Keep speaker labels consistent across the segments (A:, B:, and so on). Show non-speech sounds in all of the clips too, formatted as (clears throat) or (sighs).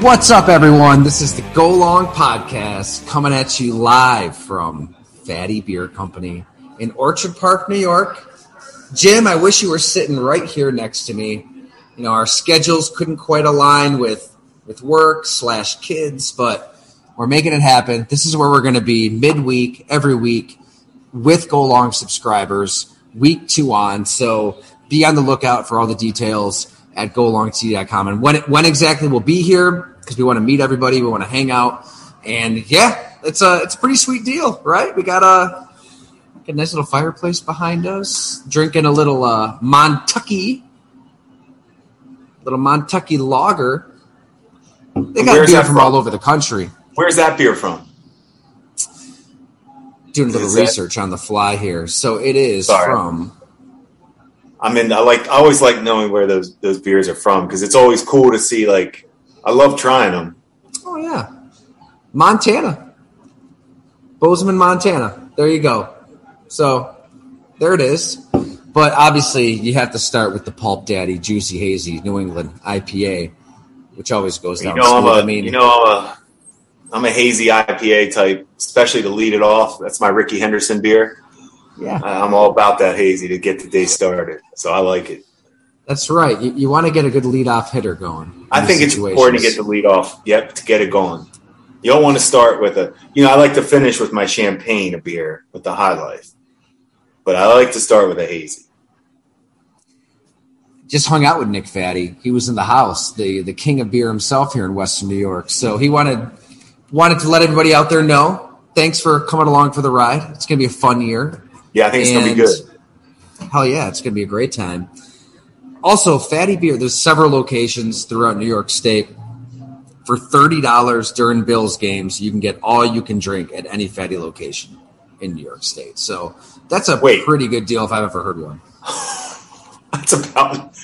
A: What's up, everyone? This is the Go Long Podcast coming at you live from Fattey Beer Company in Orchard Park, New York. Jim, I wish you were sitting right here next to me. You know, our schedules couldn't quite align with with work slash kids, but we're making it happen. This is where we're going to be midweek, every week, with Go Long subscribers, week two on. So be on the lookout for all the details at golongtv.com. And when, when exactly we'll be here, because we want to meet everybody, we want to hang out. And yeah, it's a, it's a pretty sweet deal, right? We got a, a nice little fireplace behind us, drinking a little uh, Montucky, little Montucky lager. They got
B: Where's
A: beer from
B: from?
A: all over the country.
B: Where's that beer from?
A: Doing a little
B: Is that-
A: research on the fly here. So it is
B: Sorry.
A: from
B: I mean, I like I always like knowing where those those beers are from because it's always cool to see. Like, I love trying them.
A: Oh yeah, Montana, Bozeman, Montana. There you go. So there it is. But obviously, you have to start with the Pulp Daddy Juicy Hazy New England IPA, which always goes down.
B: You know, I'm a
A: I mean,
B: you know I'm a I'm a hazy IPA type, especially to lead it off. That's my Rickey Henderson beer.
A: Yeah,
B: I'm all about that hazy to get the day started, so I like it.
A: that's right. You, you want to get a good leadoff hitter going.
B: I think it's important to get the lead off. Yep, to get it going. You don't want to start with a. You know, I like to finish with my champagne, a beer with the high life, but I like to start with a hazy.
A: just hung out with Nick Fattey. He was in the house, the the king of beer himself here in Western New York. So he wanted wanted to let everybody out there know. Thanks for coming along for the ride. It's gonna be a fun year.
B: Yeah, I think it's gonna be good.
A: Hell yeah, it's gonna be a great time. Also, Fattey Beer. There's several locations throughout New York State. For thirty dollars during Bills games, you can get all you can drink at any Fattey location in New York State. So that's a
B: Wait.
A: pretty good deal if I've ever heard one. (laughs)
B: That's about.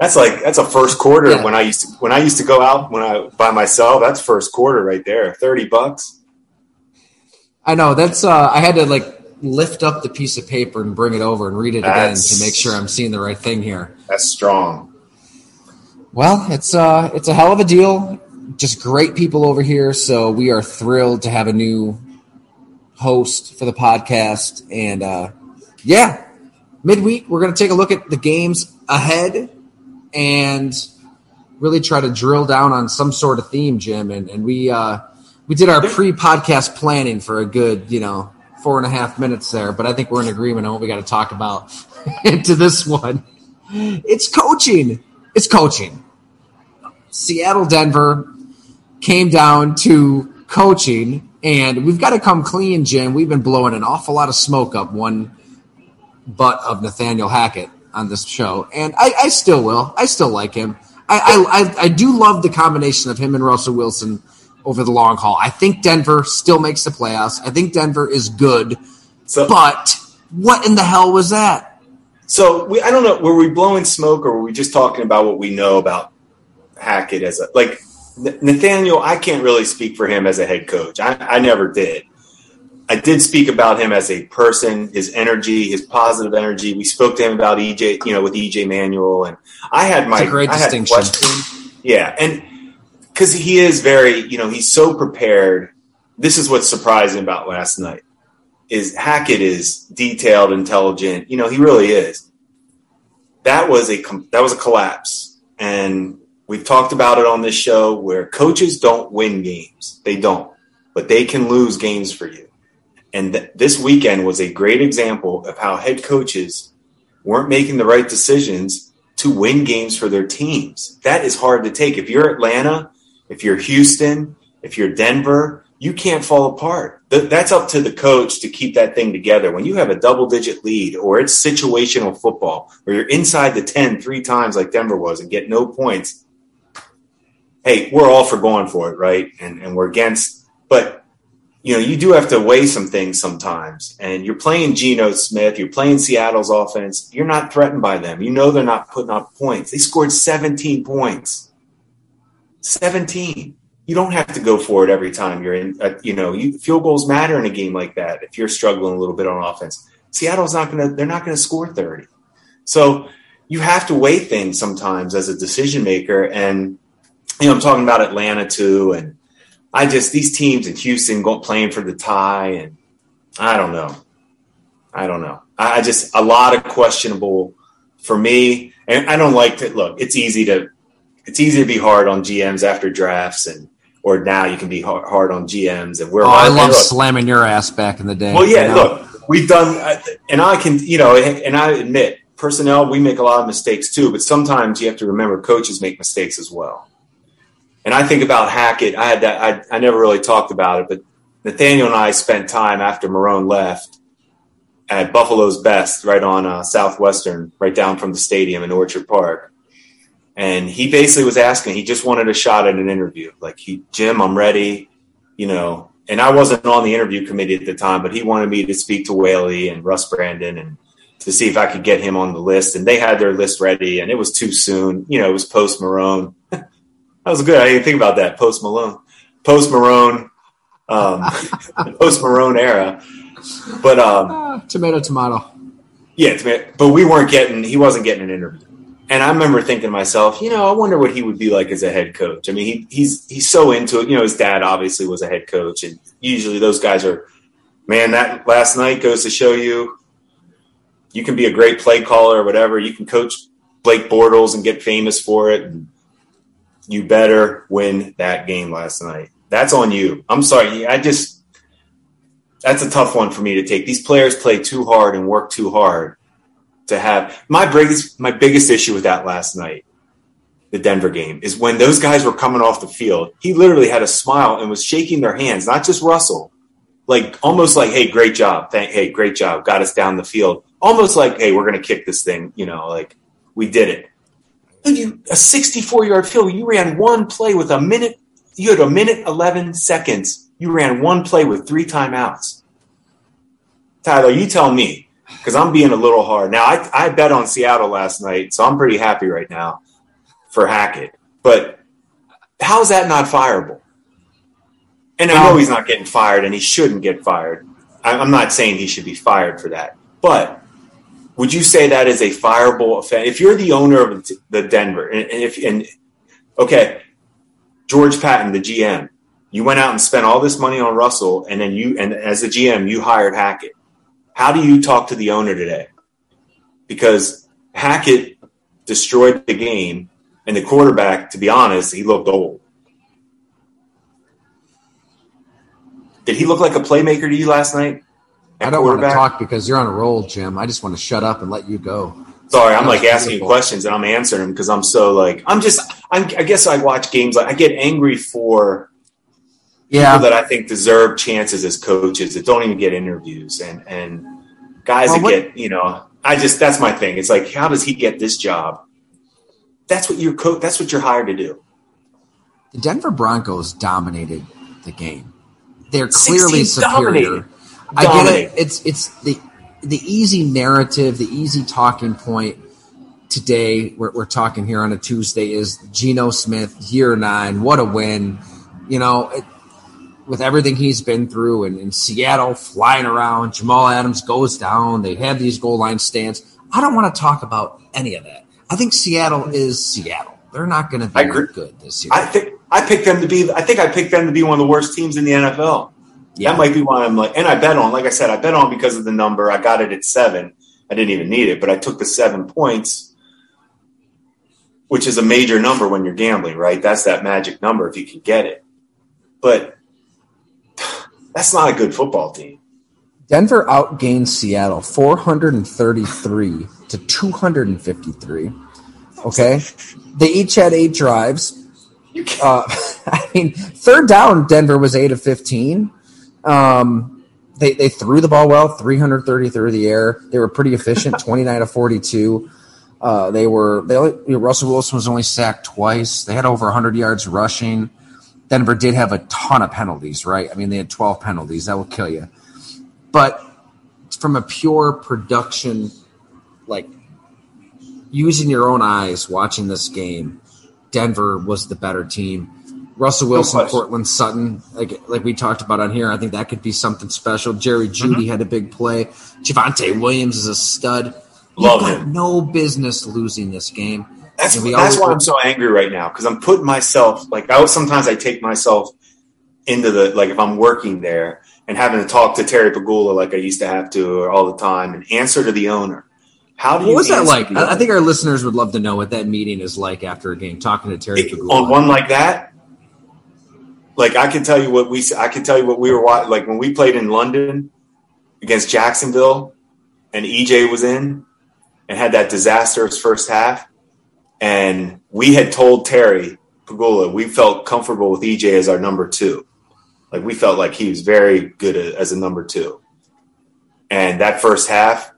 B: That's like that's a first quarter
A: Yeah.
B: when I used to when I used to go out when I by myself. That's first quarter right there. Thirty bucks.
A: I know that's. Uh, I had to like lift up the piece of paper and bring it over and read it again to make sure I'm seeing the right thing here.
B: That's strong.
A: Well, it's uh, it's a hell of a deal. Just great people over here, so we are thrilled to have a new host for the podcast. And uh, yeah, midweek we're going to take a look at the games ahead and really try to drill down on some sort of theme, Jim. And and we uh, we did our pre-podcast planning for a good, you know, four and a half minutes there. But I think we're in agreement on what we got to talk about (laughs) into this one. It's coaching. It's coaching. Seattle, Denver came down to coaching, and we've got to come clean, Jim. We've been blowing an awful lot of smoke up one butt of Nathaniel Hackett on this show, and I, I still will. I still like him. I, I, I, I do love the combination of him and Russell Wilson over the long haul. I think Denver still makes the playoffs. I think Denver is good,
B: So
A: but what in the hell was that?
B: so we I don't know. Were we blowing smoke or were we just talking about what we know about Hackett as a like Nathaniel? I can't really speak for him as a head coach. I, I never did. I did speak about him as a person, his energy, his positive energy. We spoke to him about EJ, you know, with EJ Manuel, and I had my
A: great
B: I had
A: distinction.
B: questions. Yeah, and because he is very, you know, he's so prepared. This is what's surprising about last night is Hackett is detailed, intelligent. You know, he really is. That was a that was a collapse, and we've talked about it on this show where coaches don't win games. They don't, but they can lose games for you. And th- this weekend was a great example of how head coaches weren't making the right decisions to win games for their teams. That is hard to take. If you're Atlanta, if you're Houston, if you're Denver, you can't fall apart. That's up to the coach to keep that thing together. When you have a double digit lead or it's situational football where you're inside the 10 three times like Denver was and get no points, hey, we're all for going for it, right? And, and we're against, but you know, you do have to weigh some things sometimes. And you're playing Geno Smith, you're playing Seattle's offense. You're not threatened by them. You know they're not putting up points. They scored 17 points. 17. You don't have to go for it every time you're in. Uh, you know, you, field goals matter in a game like that. If you're struggling a little bit on offense, Seattle's not going to. They're not going to score 30. So you have to weigh things sometimes as a decision maker. And you know, I'm talking about Atlanta too, and I just these teams in Houston go, playing for the tie, and I don't know, I don't know. I just a lot of questionable for me, and I don't like to look. It's easy to it's easy to be hard on GMs after drafts, and or now you can be hard, hard on GMs, and we're
A: Oh, I love
B: look,
A: slamming your ass back in the day.
B: well, yeah,
A: you know?
B: look, we've done, uh, and I can, you know, and I admit, personnel, we make a lot of mistakes too, but sometimes you have to remember coaches make mistakes as well. And I think about Hackett. I had that. I, I never really talked about it, but Nathaniel and I spent time after Marrone left at Buffalo's Best, right on uh, Southwestern, right down from the stadium in Orchard Park. And he basically was asking. He just wanted a shot at an interview. Like he, Jim, I'm ready. You know, and I wasn't on the interview committee at the time, but he wanted me to speak to Whaley and Russ Brandon and to see if I could get him on the list. And they had their list ready, and it was too soon. You know, it was post Marrone. (laughs) that was good. I didn't think about that. Post Malone, post Marrone, um, (laughs) post Marrone era. But um,
A: Ah, tomato, tomato.
B: yeah, it's- but we weren't getting. He wasn't getting an interview. And I remember thinking to myself, you know, I wonder what he would be like as a head coach. I mean, he, he's he's so into it. You know, his dad obviously was a head coach, and usually those guys are, man. That last night goes to show you, you can be a great play caller or whatever. You can coach Blake Bortles and get famous for it. And you better win that game last night. That's on you. I'm sorry. I just that's a tough one for me to take. These players play too hard and work too hard to have my biggest my biggest issue with that last night, the Denver game, is when those guys were coming off the field. He literally had a smile and was shaking their hands, not just Russell, like almost like, "Hey, great job! Thank, hey, great job! Got us down the field." Almost like, "Hey, we're gonna kick this thing," you know, like we did it. Look, you a 64 yard field. You ran one play with a minute. You had a minute 11 seconds. You ran one play with three timeouts. Tyler, you tell me because I'm being a little hard. Now, I, I bet on Seattle last night, so I'm pretty happy right now for Hackett. But how is that not fireable? And I know he's not getting fired, and he shouldn't get fired. I'm not saying he should be fired for that. But would you say that is a fireable offense? If you're the owner of the Denver, and if and okay, George Paton, the GM, you went out and spent all this money on Russell, and then you and as a GM, you hired Hackett. How do you talk to the owner today? Because Hackett destroyed the game, and the quarterback, to be honest, he looked old. Did he look like a playmaker to you last night?
A: I don't want to talk because you're on a roll, Jim. I just want to shut up and let you go.
B: Sorry, I'm like asking you questions and I'm answering them because I'm so like I'm just I'm, I guess I watch games like I get angry for
A: Yeah,
B: people that I think deserve chances as coaches that don't even get interviews and and guys
A: Well,
B: that
A: what-
B: get you know I just that's my thing. It's like how does he get this job? That's what you're co- That's what you're hired to do.
A: the Denver Broncos dominated the game. They're clearly superior.
B: dominated.
A: I get it. It's it's the the easy narrative, the easy talking point today. We're, we're talking here on a Tuesday is Geno Smith, year nine. What a win! You know, it, with everything he's been through and in Seattle flying around, Jamal Adams goes down, they have these goal line stands. I don't want to talk about any of that. I think Seattle is Seattle. They're not going to be good this year.
B: I think I picked them to be. I think I picked them to be one of the worst teams in the NFL. Yeah. That might be why I'm like, and I bet on. Like I said, I bet on because of the number. I got it at seven. I didn't even need it, but I took the seven points, which is a major number when you're gambling, right? That's that magic number if you can get it. But that's not a good football team.
A: Denver outgained Seattle 433 to 253. Okay. They each had eight drives. Uh, (laughs) I mean, third down, Denver was 8 of 15. Um, they, they threw the ball well, 330 through the air. They were pretty efficient, (laughs) 29 to 42. Uh, they were, they only, you know, Russell Wilson was only sacked twice. They had over 100 yards rushing. Denver did have a ton of penalties, right? I mean, they had 12 penalties. That will kill you. But from a pure production, like using your own eyes watching this game, Denver was the better team. Russell Wilson, no Sutton, like like we talked about on here, I think that could be something special. Jerry Jeudy mm-hmm. had a big play. Javonte Williams is a stud. Love him. no business losing this game.
B: That's, that's why I'm so angry right now because I'm putting myself like I sometimes I take myself into the like if I'm working there and having to talk to Terry Pegula like I used to have to all the time and answer to the owner. How do
A: what was that like? I think our listeners would love to know what that meeting is like after a game, talking to Terry
B: Pegula. On one like that, like I can tell you what we I can tell you what we were watching. Like when we played in London against Jacksonville, and EJ was in and had that disastrous first half and we had told Terry Pegula we felt comfortable with EJ as our number two. Like we felt like he was very good as a number two. And that first half,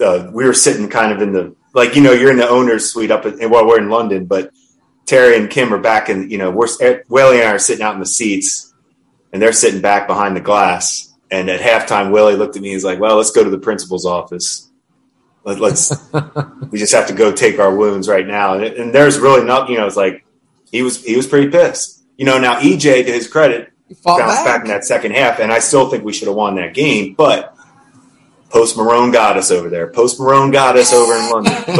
B: uh, we were sitting kind of in the like you know you're in the owner's suite up at well we're in London, but Terry and Kim are back in you know we're Willie and I are sitting out in the seats, and they're sitting back behind the glass. And at halftime, Willie looked at me. He's like, "Well, let's go to the principal's office." Let, us (laughs) we just have to go take our wounds right now. And, and, there's really not, you know, it's like he was he was pretty pissed. You know, now EJ to his credit bounced back. back in that second half, and I still think we should have won that game. But Post Marrone got us over there. Post Marrone got us over in London. (laughs)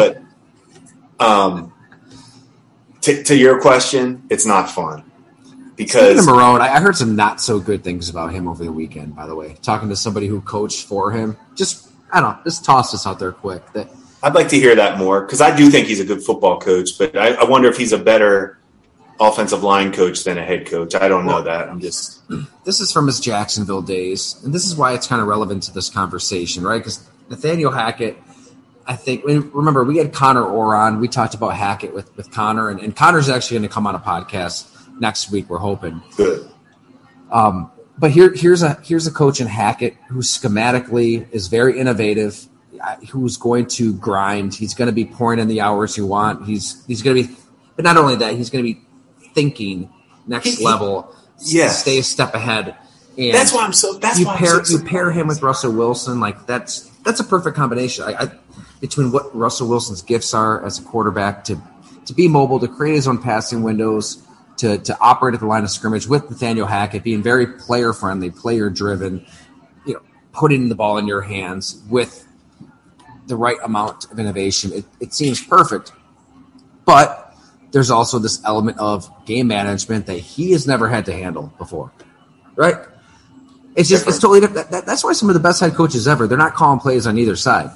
B: but um, t- to your question, it's not fun because
A: Speaking Marrone, I heard some not so good things about him over the weekend. By the way, talking to somebody who coached for him, just I don't know. Just toss this out there quick. That
B: I'd like to hear that more because I do think he's a good football coach, but I, I, wonder if he's a better offensive line coach than a head coach. I don't know that. I'm just. (clears throat)
A: This is from his Jacksonville days, and this is why it's kind of relevant to this conversation, right? Because Nathaniel Hackett, I think. Remember, we had Connor Orr on. We talked about Hackett with with Connor, and, and Connor's actually going to come on a podcast next week. We're hoping.
B: Good.
A: Um, but here, here's a here's a coach in Hackett who schematically is very innovative, uh, who's going to grind. He's going to be pouring in the hours you want. He's he's going to be, but not only that, he's going to be thinking next he, level.
B: Yeah,
A: stay a step ahead.
B: And that's why I'm so. That's
A: you
B: why
A: pair
B: so
A: you pair him with Russell Wilson. Like that's that's a perfect combination. I, I, between what Russell Wilson's gifts are as a quarterback to to be mobile, to create his own passing windows to, to operate at the line of scrimmage with Nathaniel Hackett, being very player friendly, player driven, you know, putting the ball in your hands with the right amount of innovation. It, it seems perfect. But there's also this element of game management that he has never had to handle before. Right? It's just, it's totally different. That, that's why some of the best head coaches ever, they're not calling plays on either side.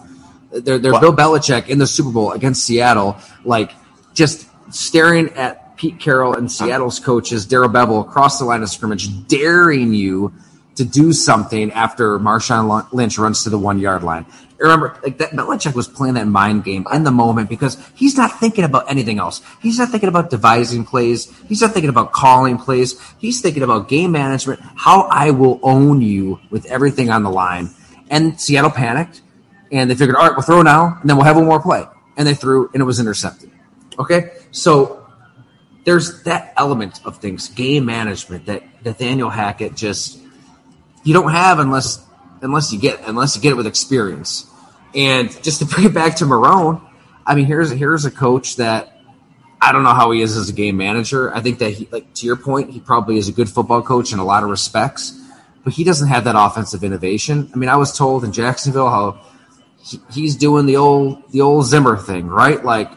A: They're, they're Bill Belichick in the Super Bowl against Seattle, like just staring at Pete Carroll and Seattle's coaches, Darrell Bevell, across the line of scrimmage, daring you to do something after Marshawn Lynch runs to the one yard line. Remember, like that Belichick was playing that mind game in the moment because he's not thinking about anything else. He's not thinking about devising plays. He's not thinking about calling plays. He's thinking about game management, how I will own you with everything on the line. And Seattle panicked and they figured, all right, we'll throw now and then we'll have one more play. And they threw and it was intercepted. Okay. So there's that element of things, game management that Nathaniel Hackett just you don't have unless unless you get unless you get it with experience. And just to (laughs) bring it back to Marrone, I mean here's here's a coach that I don't know how he is as a game manager. I think that he, like to your point, he probably is a good football coach in a lot of respects, but he doesn't have that offensive innovation. I mean, I was told in Jacksonville how he, he's doing the old the old Zimmer thing, right? Like,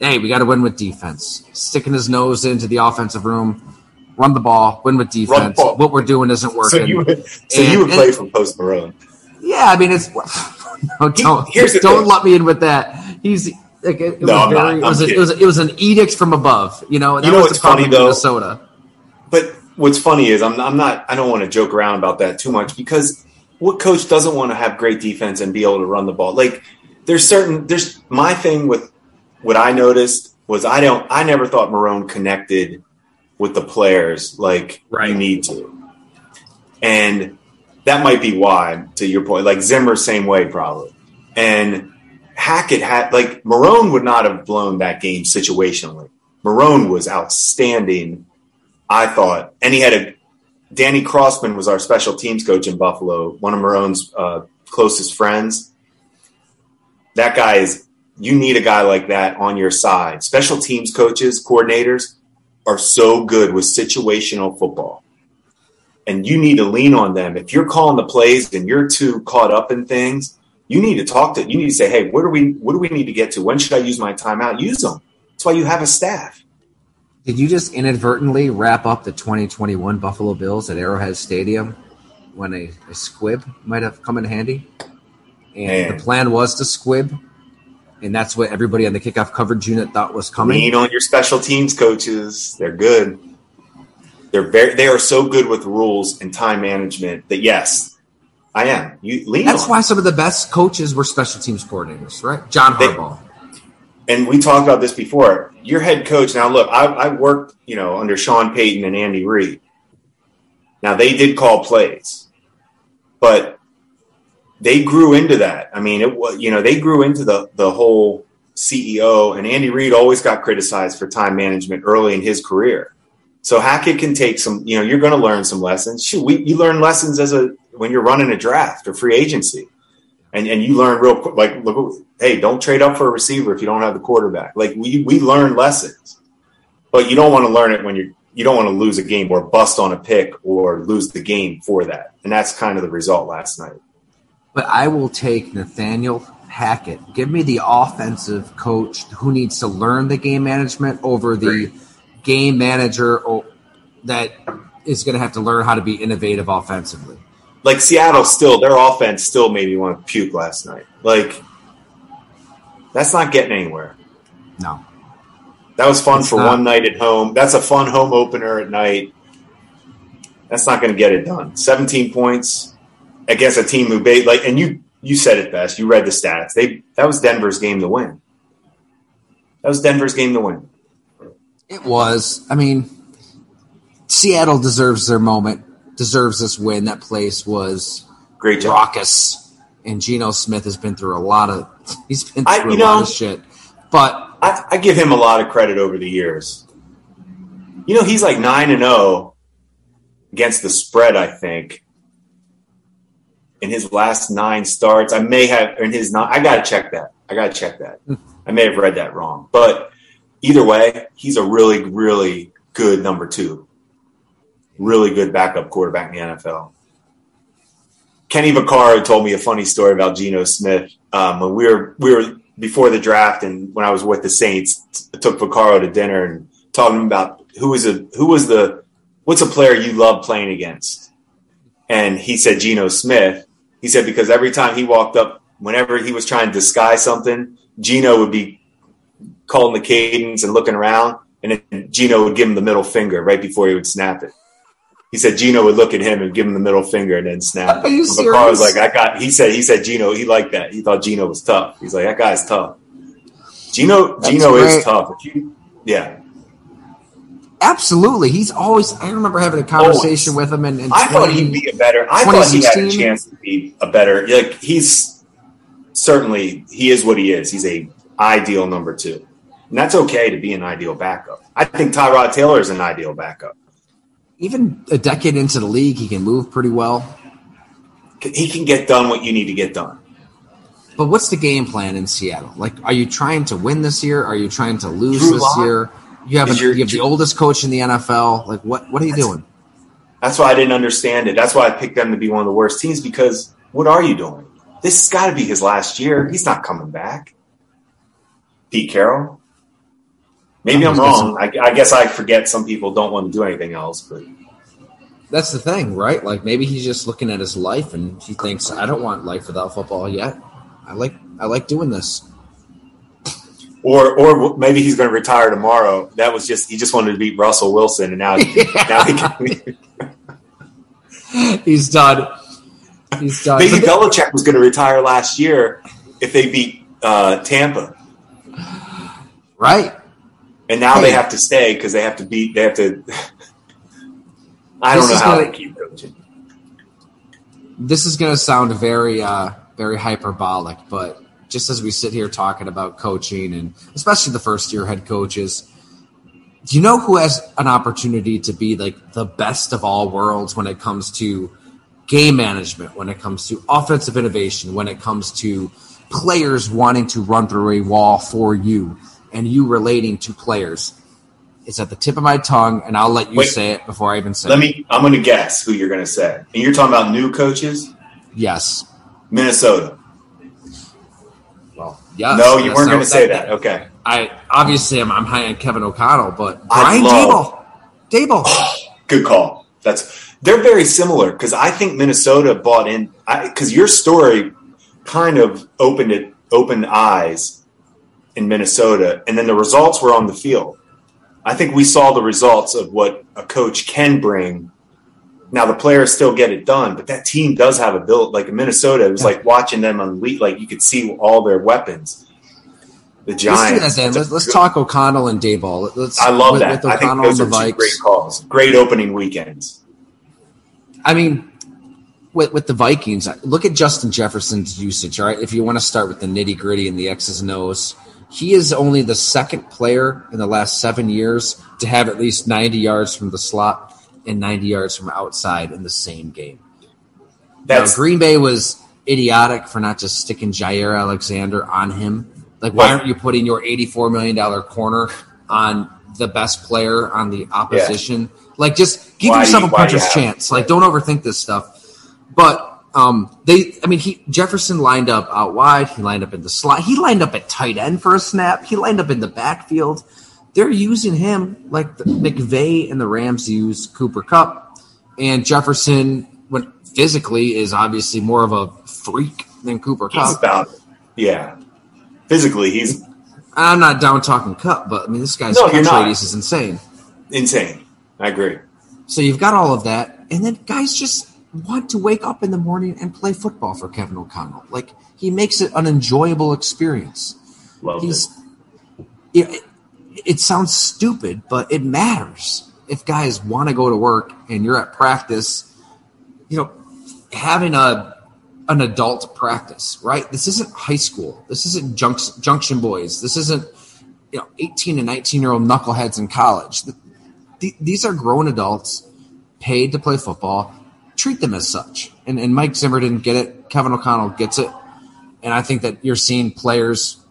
A: hey, we got to win with defense. Sticking his nose into the offensive room, run the ball, win with defense. What we're doing isn't working.
B: So you would, so and, you would play and, for Post Malone.
A: Yeah, I mean it's (laughs) no, don't he, don't let me in with that. He's like, it, it no, was very, it was, a, it, was, it was an edict from above. You know,
B: you know what's funny though, Minnesota. But what's funny is I'm I'm not I don't want to joke around about that too much because what coach doesn't want to have great defense and be able to run the ball? Like there's certain there's my thing with what I noticed was I don't I never thought Marrone connected with the players like right. you need to. And that might be why, to your point, like Zimmer, same way probably. And Hackett had like Marrone would not have blown that game situationally. Marrone was outstanding, I thought, and he had a Danny Crossman was our special teams coach in Buffalo, one of Marrone's uh, closest friends. That guy is you need a guy like that on your side. Special teams coaches, coordinators are so good with situational football. And you need to lean on them. If you're calling the plays and you're too caught up in things, you need to talk to you need to say hey what do we what do we need to get to when should i use my timeout use them that's why you have a staff
A: did you just inadvertently wrap up the 2021 buffalo bills at arrowhead stadium when a, a squib might have come in handy and Man. the plan was to squib and that's what everybody on the kickoff coverage unit thought was coming
B: lean on your special teams coaches they're good they're very they are so good with rules and time management that yes I am. You lean.
A: That's why some of the best coaches were special teams coordinators, right? John Harbaugh.
B: They, and we talked about this before. Your head coach. Now, look, I, I worked, you know, under Sean Payton and Andy Reid. Now they did call plays, but they grew into that. I mean, it was you know they grew into the the whole CEO and Andy Reid always got criticized for time management early in his career. So Hackett can take some, you know, you're going to learn some lessons. Shoot, we, you learn lessons as a when you're running a draft or free agency, and and you learn real quick. Like, look, hey, don't trade up for a receiver if you don't have the quarterback. Like we we learn lessons, but you don't want to learn it when you're you don't want to lose a game or bust on a pick or lose the game for that. And that's kind of the result last night.
A: But I will take Nathaniel Hackett. Give me the offensive coach who needs to learn the game management over the game manager that is going to have to learn how to be innovative offensively
B: like Seattle still their offense still made me want to puke last night. Like that's not getting anywhere.
A: No.
B: That was fun it's for not. one night at home. That's a fun home opener at night. That's not going to get it done. 17 points against a team who bait like and you you said it best. You read the stats. They that was Denver's game to win. That was Denver's game to win.
A: It was. I mean, Seattle deserves their moment deserves this win. That place was
B: great job.
A: raucous, and Geno Smith has been through a lot of (laughs) he's been through I, a know, lot of shit. But
B: I, I, give him a lot of credit over the years. You know, he's like nine and zero oh against the spread. I think in his last nine starts. I may have in his not. I got to check that. I got to check that. I may have read that wrong, but either way, he's a really, really good number two really good backup quarterback in the NFL. Kenny Vaccaro told me a funny story about Geno Smith um, when we were we were before the draft and when I was with the Saints. I took Vaccaro to dinner and talking about who was a who was the what's a player you love playing against, and he said Geno Smith. He said because every time he walked up, whenever he was trying to disguise something, Geno would be calling the cadence and looking around, and then Geno would give him the middle finger right before he would snap it he said Geno would look at him and give him the middle finger and then snap.
A: Are you serious?
B: was like, I got. He said he said Geno. He liked that. He thought Geno was tough. He's like that guy's tough. Geno, That's Geno great. is tough. You, yeah.
A: Absolutely, he's always. I remember having a conversation always. with him, and
B: I thought he'd be a better. I thought he had a chance to be a better. Like he's certainly he is what he is. He's a ideal number two, and that's okay to be an ideal backup. I think Tyrod Taylor is an ideal backup
A: even a decade into the league, he can move pretty well.
B: He can get done what you need to get done.
A: But what's the game plan in Seattle? Like, are you trying to win this year? Are you trying to lose
B: Drew
A: this
B: Lock
A: year? You have, a,
B: your-
A: you have the oldest coach in the NFL. Like, what what are you doing?
B: That's why I didn't understand it. That's why I picked them to be one of the worst teams because what are you doing? This has got to be his last year. He's not coming back. Pete Carroll. Maybe I'm
A: He's
B: wrong. I, I guess I forget some people don't want to do anything else, but
A: That's the thing, right? Like maybe he's just looking at his life and he thinks, I don't want life without football yet. I like I like doing this.
B: Or or maybe he's going to retire tomorrow. That was just he just wanted to beat Russell Wilson, and now now he can, (laughs)
A: He's done. He's done.
B: maybe
A: But
B: Belichick was going to retire last year if they beat uh, Tampa,
A: right?
B: and now
A: Hey.
B: they have to stay because they have to beat. They have to. (sighs) I don't
A: This
B: know how
A: gonna-
B: they keep coaching.
A: This is going to sound very, uh, very hyperbolic, but just as we sit here talking about coaching and especially the first year head coaches, do you know who has an opportunity to be like the best of all worlds when it comes to game management, when it comes to offensive innovation, when it comes to players wanting to run through a wall for you and you relating to players? It's at the tip of my tongue, and I'll let you
B: Wait.
A: say it before I even say
B: Let
A: it.
B: me. I'm going to guess who you're going to say, and you're talking about new coaches.
A: Yes.
B: Minnesota.
A: Yes.
B: no, you weren't going to say that. Okay.
A: I obviously am. I'm high on Kevin O'Connell, but Brian Daboll, Daboll. (sighs)
B: Good call. That's they're very similar because I think Minnesota bought in because your story kind of opened it opened eyes in Minnesota, and then the results were on the field. I think we saw the results of what a coach can bring. Now the players still get it done, but that team does have a build. Like in Minnesota, it was like watching them on elite. Like you could see all their weapons. The
A: Let's
B: Giants.
A: then. Let's, let's talk O'Connell and Daboll. Let's.
B: I love
A: with,
B: that.
A: With
B: I think those are two great calls. Great opening weekends.
A: I mean, with with the Vikings, look at Justin Jefferson's usage. All right, if you want to start with the nitty gritty and the X's and O's, he is only the second player in the last seven years to have at least ninety yards from the slot and ninety yards from outside in the same game. Now, Green Bay was idiotic for not just sticking Jaire Alexander on him. Like, why aren't you putting your $84 million corner on the best player on the opposition? Like, just give
B: Why
A: yourself a
B: why do you
A: puncher's
B: have-
A: chance. Like, don't overthink this stuff. But um, they, I mean, he Jefferson lined up out wide. He lined up in the slot. He lined up at tight end for a snap. He lined up in the backfield. They're using him like the McVay and the Rams use Cooper Kupp, and Jefferson, when physically, is obviously more of a freak than Cooper
B: he's
A: Kupp.
B: about yeah. Physically, he's
A: I'm not down talking Kupp, but I mean, this guy's
B: No,
A: catch radius is insane.
B: insane. I agree.
A: So you've got all of that, and then guys just want to wake up in the morning and play football for Kevin O'Connell. Like he makes it an enjoyable experience.
B: Love
A: He's
B: it.
A: it, it sounds stupid, but it matters. If guys want to go to work and you're at practice, you know, having a an adult practice, right? This isn't high school. This isn't junction, junction boys. This isn't you know 18 and 19 year old knuckleheads in college. Th- th- These are grown adults paid to play football. Treat them as such. And, and Mike Zimmer didn't get it. Kevin O'Connell gets it. And I think that you're seeing players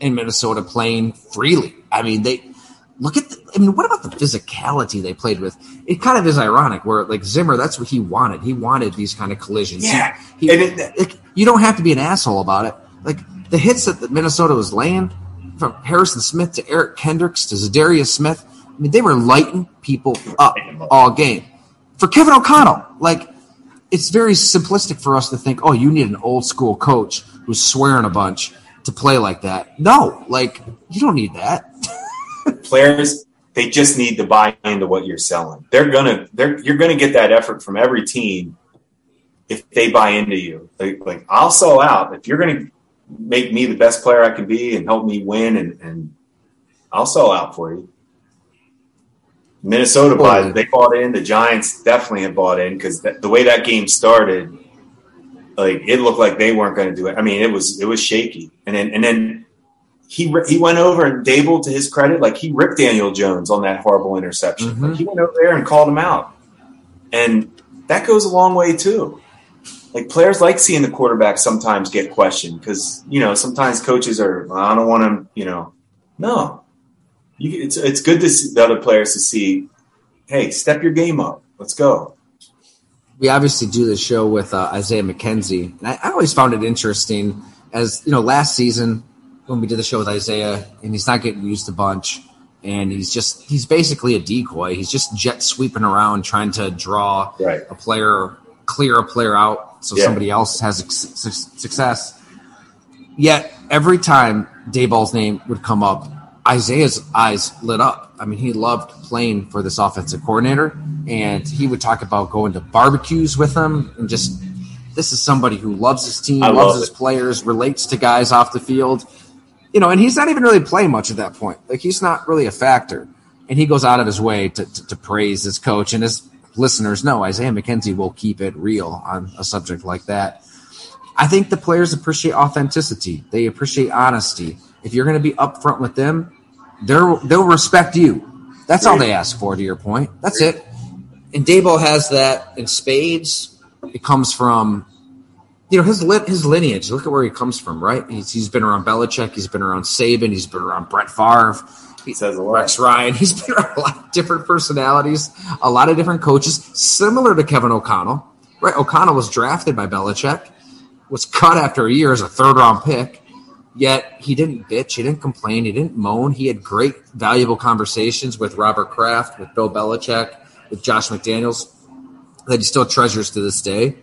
A: in Minnesota playing freely. I mean, they look at. The, I mean, what about the physicality they played with? It kind of is ironic. Where like Zimmer, that's what he wanted. He wanted these kind of collisions. He-
B: Yeah.
A: he,
B: And it-
A: like, you don't have to be an asshole about it. Like the hits that the Minnesota was laying from Harrison Smith to Eric Kendricks to Za'Darius Smith. I mean, they were lighting people up all game. For Kevin O'Connell, like it's very simplistic for us to think, oh, you need an old school coach who's swearing a bunch to play like that. No, like you don't need that. (laughs)
B: Players, they just need to buy into what you're selling. They're gonna, they're you're gonna get that effort from every team if they buy into you. Like, like I'll sell out if you're gonna make me the best player I can be and help me win, and, and I'll sell out for you. Minnesota buy they bought in. The Giants definitely have bought in because the way that game started, like it looked like they weren't going to do it. I mean, it was it was shaky, and then and then he he went over and Daboll, to his credit, like he ripped Daniel Jones on that horrible interception.
A: Mhm.
B: Like, he went over there and called him out, and that goes a long way too. Like players like seeing the quarterback sometimes get questioned because you know sometimes coaches are well, I don't want to you know no you, it's it's good to see the other players to see hey step your game up let's go
A: we obviously do the show with uh, Isaiah McKenzie, and I, I, always found it interesting. As you know, last season when we did the show with Isaiah, and he's not getting used a bunch, and he's just he's basically a decoy. He's just jet sweeping around trying to draw
B: right.
A: a player, clear a player out so yeah. somebody else has success. Yet every time Daboll's name would come up, Isaiah's eyes lit up. I mean, he loved playing for this offensive coordinator, and he would talk about going to barbecues with him and just this is somebody who loves his team, I loves love his players, relates to guys off the field. You know, and he's not even really playing much at that point. Like he's not really a factor. And he goes out of his way to, to, to praise his coach. And his listeners know Isaiah McKenzie will keep it real on a subject like that. I think the players appreciate authenticity. They appreciate honesty. If you're going to be upfront with them, they're, they'll respect you. That's all they ask for, to your point. That's it. And Daboll has that in spades. It comes from, you know, his his lineage. Look at where he comes from, right? He's, he's been around Belichick. He's been around Saban. He's been around Brett Favre.
B: He says a lot.
A: Rex Ryan. (laughs) He's been around a lot of different personalities, a lot of different coaches, similar to Kevin O'Connell. Right? O'Connell was drafted by Belichick, was cut after a year as a third round pick Yet he didn't bitch, he didn't complain, he didn't moan. He had great, valuable conversations with Robert Kraft, with Bill Belichick, with Josh McDaniels that he still treasures to this day.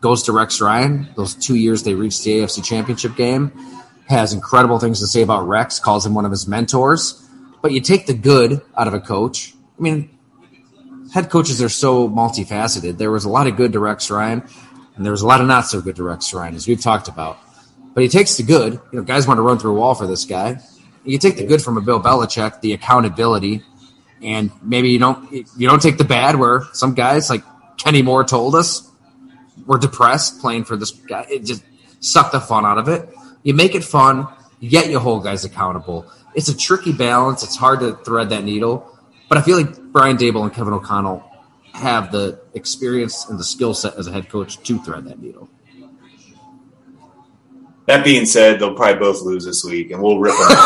A: Goes to Rex Ryan. Those two years they reached the AFC Championship game. Has incredible things to say about Rex, calls him one of his mentors. But you take the good out of a coach. I mean, head coaches are so multifaceted. There was a lot of good to Rex Ryan, and there was a lot of not so good to Rex Ryan, as we've talked about. But he takes the good. You know, guys want to run through a wall for this guy. You take the good from a Bill Belichick, the accountability, and maybe you don't you don't take the bad. Where some guys like Kenny Moore told us were depressed playing for this guy. It just sucked the fun out of it. You make it fun, yet you hold guys accountable. It's a tricky balance. It's hard to thread that needle. But I feel like Brian Daboll and Kevin O'Connell have the experience and the skill set as a head coach to thread that needle.
B: That being said, they'll probably both lose this week, and we'll rip them. (laughs)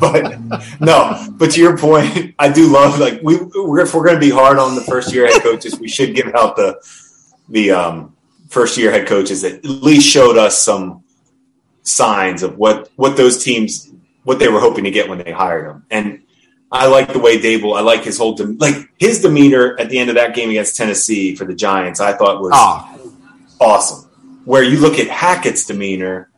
B: but no, but to your point, I do love like we we're, if we're going to be hard on the first year head coaches, we should give out the the um, first year head coaches that at least showed us some signs of what what those teams what they were hoping to get when they hired them. And I like the way Daboll. I like his whole like his demeanor at the end of that game against Tennessee for the Giants. I thought was oh. awesome where you look at Hackett's demeanor,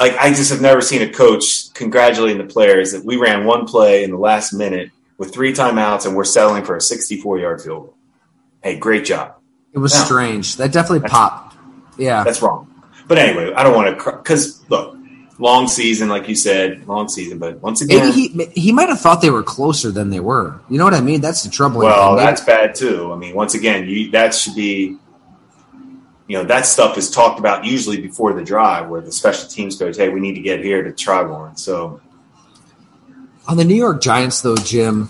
B: like I just have never seen a coach congratulating the players that we ran one play in the last minute with three timeouts and we're settling for a 64 yard field goal. Hey, great job.
A: It was now, strange. That definitely popped. Yeah.
B: That's wrong. But anyway, I don't want to, because look, long season, like you said, long season. But once again,
A: maybe he he might have thought they were closer than they were. You know what I mean? That's the trouble.
B: Well, that's bad too. I mean, once again, you that should be you know that stuff is talked about usually before the drive, where the special teams coach, "Hey, we need to get here to try one." So,
A: on the New York Giants, though, Jim,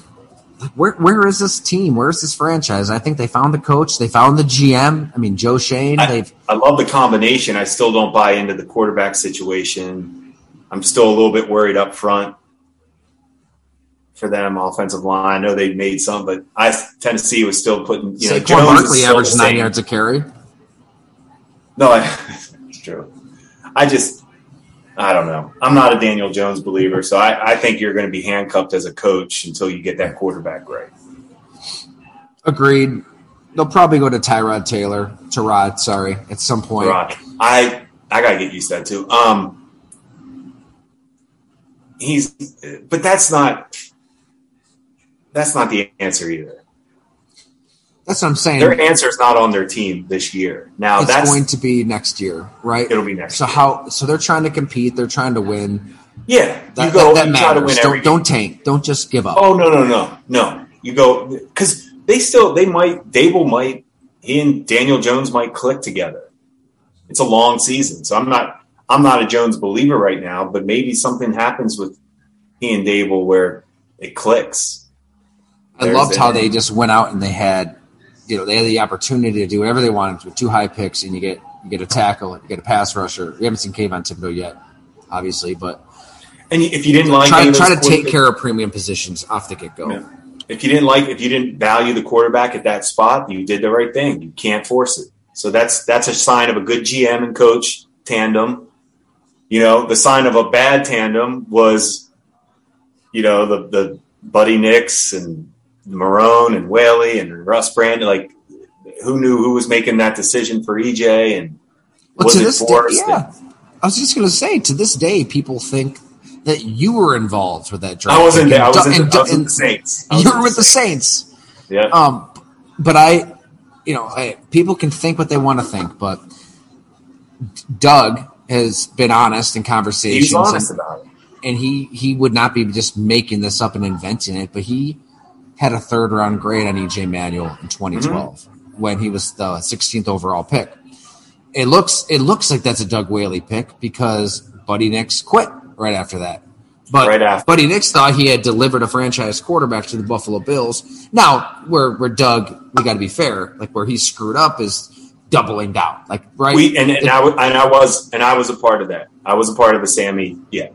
A: where where is this team? Where is this franchise? I think they found the coach, they found the GM. I mean, Joe Schoen.
B: I, I love the combination. I still don't buy into the quarterback situation. I'm still a little bit worried up front for them offensive line. I know they made some, but I Tennessee was still putting. You know,
A: Saquon Barkley averaged nine yards a carry.
B: No, I, (laughs) it's true. I just, I don't know. I'm not a Daniel Jones believer, so I, I think you're going to be handcuffed as a coach until you get that quarterback right.
A: Agreed. They'll probably go to Tyrod Taylor, Tyrod, sorry, at some point. Tyrod.
B: I I gotta get used to that too. Um, he's, but that's not that's not the answer either.
A: That's what I'm saying.
B: Their answer is not on their team this year. Now
A: it's
B: that's
A: going to be next year, right?
B: It'll be next.
A: So
B: year.
A: how? So they're trying to compete. They're trying to win.
B: Yeah,
A: that, you go. That, that you matters. don't, don't tank. Don't just give up.
B: Oh no no no no! You go because they still they might Daboll might he and Daniel Jones might click together. It's a long season, so I'm not I'm not a Jones believer right now, but maybe something happens with he and Daboll where it clicks.
A: I There's loved how they just went out and they had you know they had the opportunity to do whatever they wanted with two high picks, and you get you get a tackle, and you get a pass rusher. We haven't seen Kayvon Thibodeaux yet, obviously, but
B: And if you didn't like
A: try, try to take care of premium positions off the get go.
B: Yeah. if you didn't like if you didn't value the quarterback at that spot, you did the right thing. You can't force it. So that's that's a sign of a good GM and coach tandem. You know, the sign of a bad tandem was, you know, the the Buddy Nix and Marrone and Whaley and Russ Brandon. Like, who knew who was making that decision for EJ and
A: Well,
B: was
A: to
B: it
A: day,
B: forced?
A: yeah. I was just going to say, to this day, people think that you were involved with that draft.
B: I wasn't there. I was, in
A: and
B: the, I
A: Du-
B: was in the Saints.
A: You were with the Saints.
B: Yeah.
A: Um, but I, you know, I, people can think what they want to think, but Doug has been honest in conversations,
B: He's honest
A: and,
B: about it.
A: and he he would not be just making this up and inventing it, but he had a third round grade on EJ Manuel in 2012
B: Mm-hmm.
A: when he was the 16th overall pick. It looks it looks like that's a Doug Whaley pick because Buddy Nix quit right after that. But
B: Right after.
A: Buddy Nix thought he had delivered a franchise quarterback to the Buffalo Bills. Now, where where Doug, we got to be fair, like where he screwed up is doubling down. Like right,
B: We and, and I and I was and I was a part of that. I was a part of the Sammy, yeah.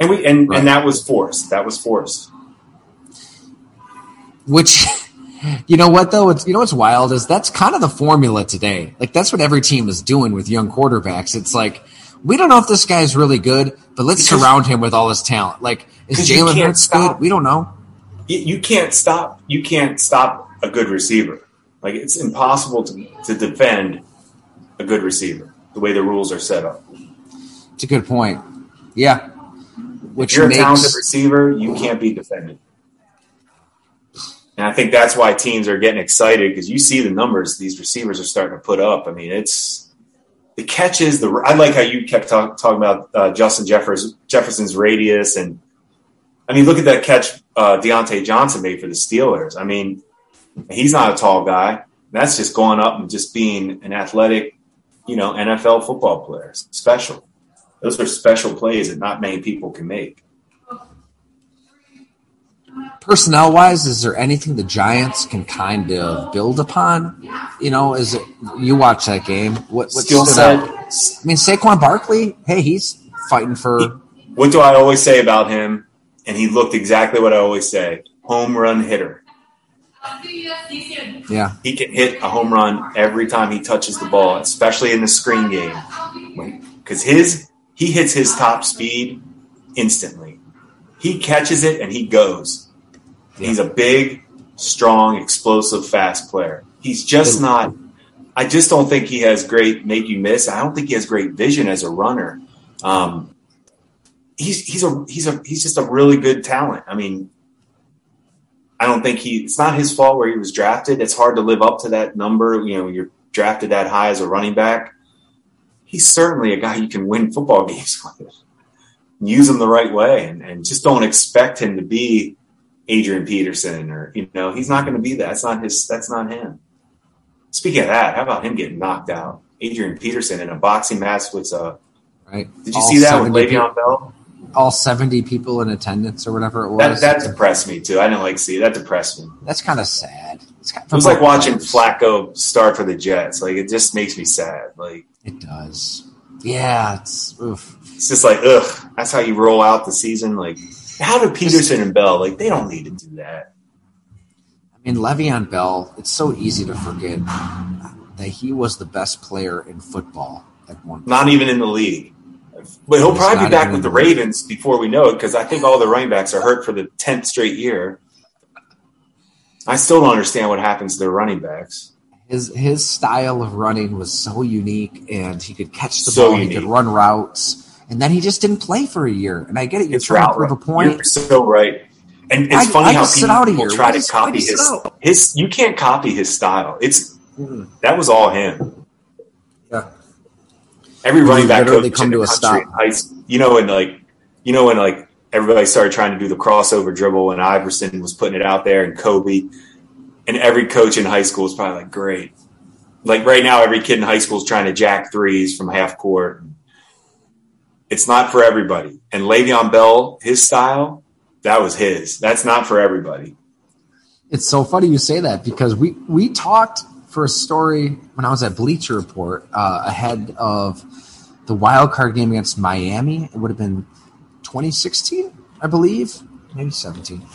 B: And we and,
A: Right.
B: and that was forced. That was forced.
A: Which (laughs) you know what though it's you know what's wild is that's kind of the formula today like that's what every team is doing with young quarterbacks it's like we don't know if this guy's really good but let's
B: Because-
A: surround him with all his talent like is jalen hurts
B: stop.
A: good we don't know
B: You, you can't stop. You can't stop a good receiver. Like it's impossible to to defend a good receiver the way the rules are set up.
A: it's a good point yeah which
B: If you're a talented receiver, you can't be defended. And I think that's why teams are getting excited because you see the numbers these receivers are starting to put up. I mean, it's the catches. The I like how you kept talk, talking about uh, Justin Jeffers, Jefferson's radius, and I mean, look at that catch uh, Diontae Johnson made for the Steelers. I mean, he's not a tall guy. That's just going up and just being an athletic, you know, NFL football player. Special. Those are special plays that not many people can make.
A: Personnel wise is there anything the giants can kind of build upon you know is it you watch that game what, what
B: Skill set.
A: i mean saquon barkley hey he's fighting for
B: What do I always say about him? And he looked exactly what I always say: home run hitter.
A: yeah
B: He can hit a home run every time he touches the ball, especially in the screen game, because his he hits his top speed instantly. He catches it and he goes. He's a big, strong, explosive, fast player. He's just not. I just don't think he has great make you miss. I don't think he has great vision as a runner. Um, he's he's a he's a he's just a really good talent. I mean, I don't think he. It's not his fault where he was drafted. It's hard to live up to that number. You know, you're drafted that high as a running back. He's certainly a guy you can win football (laughs) games with. Use him the right way, and, and just don't expect him to be Adrian Peterson or you know he's not going to be that. That's not his. That's not him. Speaking of that, how about him getting knocked out? Adrian Peterson in a boxing match with uh
A: right
B: Did you
A: All
B: see that with
A: 70
B: Le'Veon Bell?
A: all 70 people in attendance or whatever it was.
B: that depressed me too. I didn't like see. That depressed me.
A: That's kind of sad. It's kind
B: It was like watching Flacco start for the Jets. Like it just makes me sad. Like
A: It does. Yeah, it's oof.
B: it's just like ugh. That's how you roll out the season. Like how do Peterson and Bell like they don't need to do that.
A: I mean, Le'Veon Bell. It's so easy to forget that he was the best player in football at one. point.
B: Not even in the league. But he'll
A: He's
B: probably be back with the. Ravens before we know it because I think all the running backs are hurt for the tenth straight year. I still don't understand what happens to their running backs.
A: His his style of running was so unique, and he could catch the
B: So
A: ball. He could run routes, and then he just didn't play for a year. And I get it. You're
B: It's
A: trying to prove a point.
B: You're so right. And it's
A: I-
B: funny
A: I
B: how
A: just out a
B: people
A: year.
B: try
A: Why
B: to
A: just-
B: copy his his. You can't copy his style. It's
A: Mm.
B: that was all him.
A: Yeah.
B: Every
A: He
B: running back coach
A: come
B: in
A: to a stop.
B: high you know, when like you know when like everybody started trying to do the crossover dribble, and Iverson was putting it out there, and Kobe, and every coach in high school is probably like, great. Like right now, every kid in high school is trying to jack threes from half court. It's not for everybody. And Le'Veon Bell, his style, that was his. That's not for everybody.
A: It's so funny you say that because we we talked for a story when I was at Bleacher Report uh, ahead of the wild card game against Miami. It would have been 2016, I believe, maybe 17.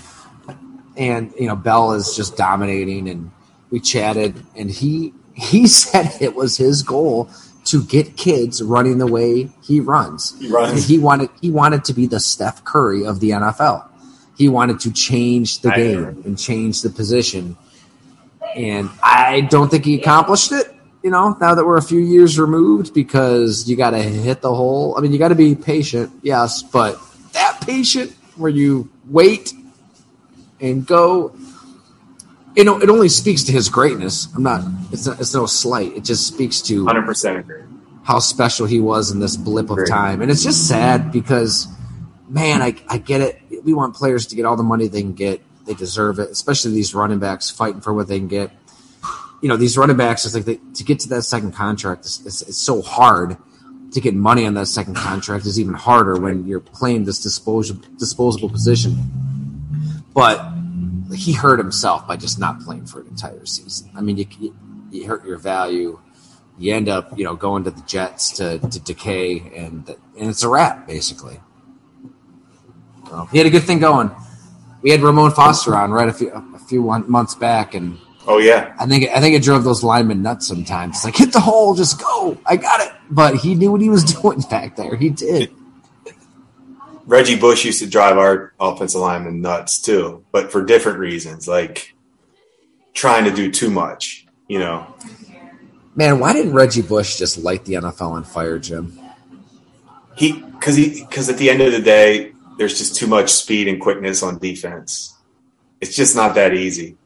A: And you know, Bell is just dominating, and we chatted, and he he (laughs) said it was his goal to get kids running the way he runs.
B: He runs.
A: And he wanted he wanted to be the Steph Curry of the NFL. He wanted to change the
B: I
A: game
B: know.
A: and change the position. And I don't think he accomplished it, you know, now that we're a few years removed because you got to hit the hole. I mean, you got to be patient, yes, but that patient where you wait and go you know, it only speaks to his greatness. I'm not. It's not, it's no slight. It just speaks to
B: 100% agree.
A: how special he was in this blip of time. And it's just sad because, man, I, I get it. We want players to get all the money they can get. They deserve it, especially these running backs fighting for what they can get. You know, these running backs, it's like they, to get to that second contract, it's, it's, it's so hard to get money on that second contract is even harder when you're playing this disposable disposable position. But he hurt himself by just not playing for an entire season. I mean, you, you, hurt your value. You end up, you know, going to the Jets to, to decay, and and it's a wrap basically. So, he had a good thing going. We had Ramon Foster on right a few a few months back, and
B: Oh, yeah.
A: I think I think it drove those linemen nuts sometimes. It's like hit the hole, just go. I got it. But he knew what he was (laughs) doing back there. He did.
B: Reggie Bush used to drive our offensive linemen nuts too, but for different reasons, like trying to do too much, you know.
A: Man, why didn't Reggie Bush just light the NFL on fire, Jim?
B: He because he because at the end of the day, there's just too much speed and quickness on defense. It's just not that easy.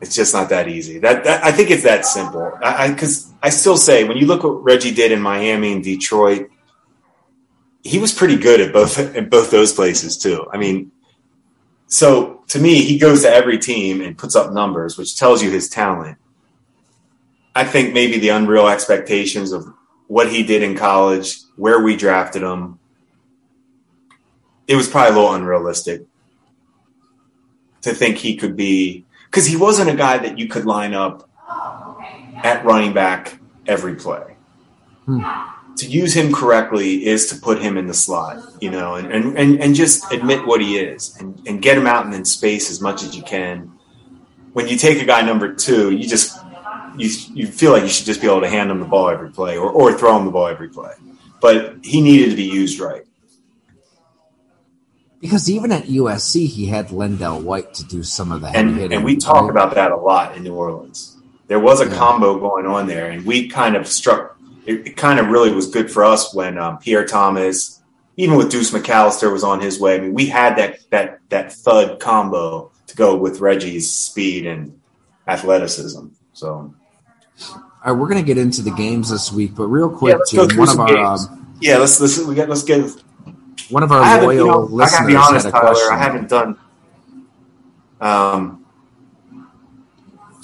B: It's just not that easy. That, that I think it's that simple. I because I, still say when you look what Reggie did in Miami and Detroit, he was pretty good at both (laughs) at both those places too. I mean, so to me, he goes to every team and puts up numbers, which tells you his talent. I think maybe the unreal expectations of what he did in college, where we drafted him, it was probably a little unrealistic to think he could be because he wasn't a guy that you could line up at running back every play. Hmm. To use him correctly is to put him in the slot, you know, and, and, and, and just admit what he is and, and get him out and in space as much as you can. When you take a guy number two, you just you you feel like you should just be able to hand him the ball every play or, or throw him the ball every play. But he needed to be used right.
A: Because even at USC, he had LenDale White to do some of the heavy
B: And
A: hitting.
B: and we talk about that a lot in New Orleans. There was a
A: Yeah.
B: combo going on there, and we kind of struck. It, it kind of really was good for us when um, Pierre Thomas, even with Deuce McAllister, was on his way. I mean, we had that that that thud combo to go with Reggie's speed and athleticism. So
A: All right, we're gonna get into the games this week, but real quick,
B: Yeah, let's go
A: Jim, one of our um,
B: yeah, let's let's we get let's get
A: one of our
B: I haven't,
A: loyal
B: you know, I gotta be honest, Tyler.
A: question.
B: I haven't done. Um,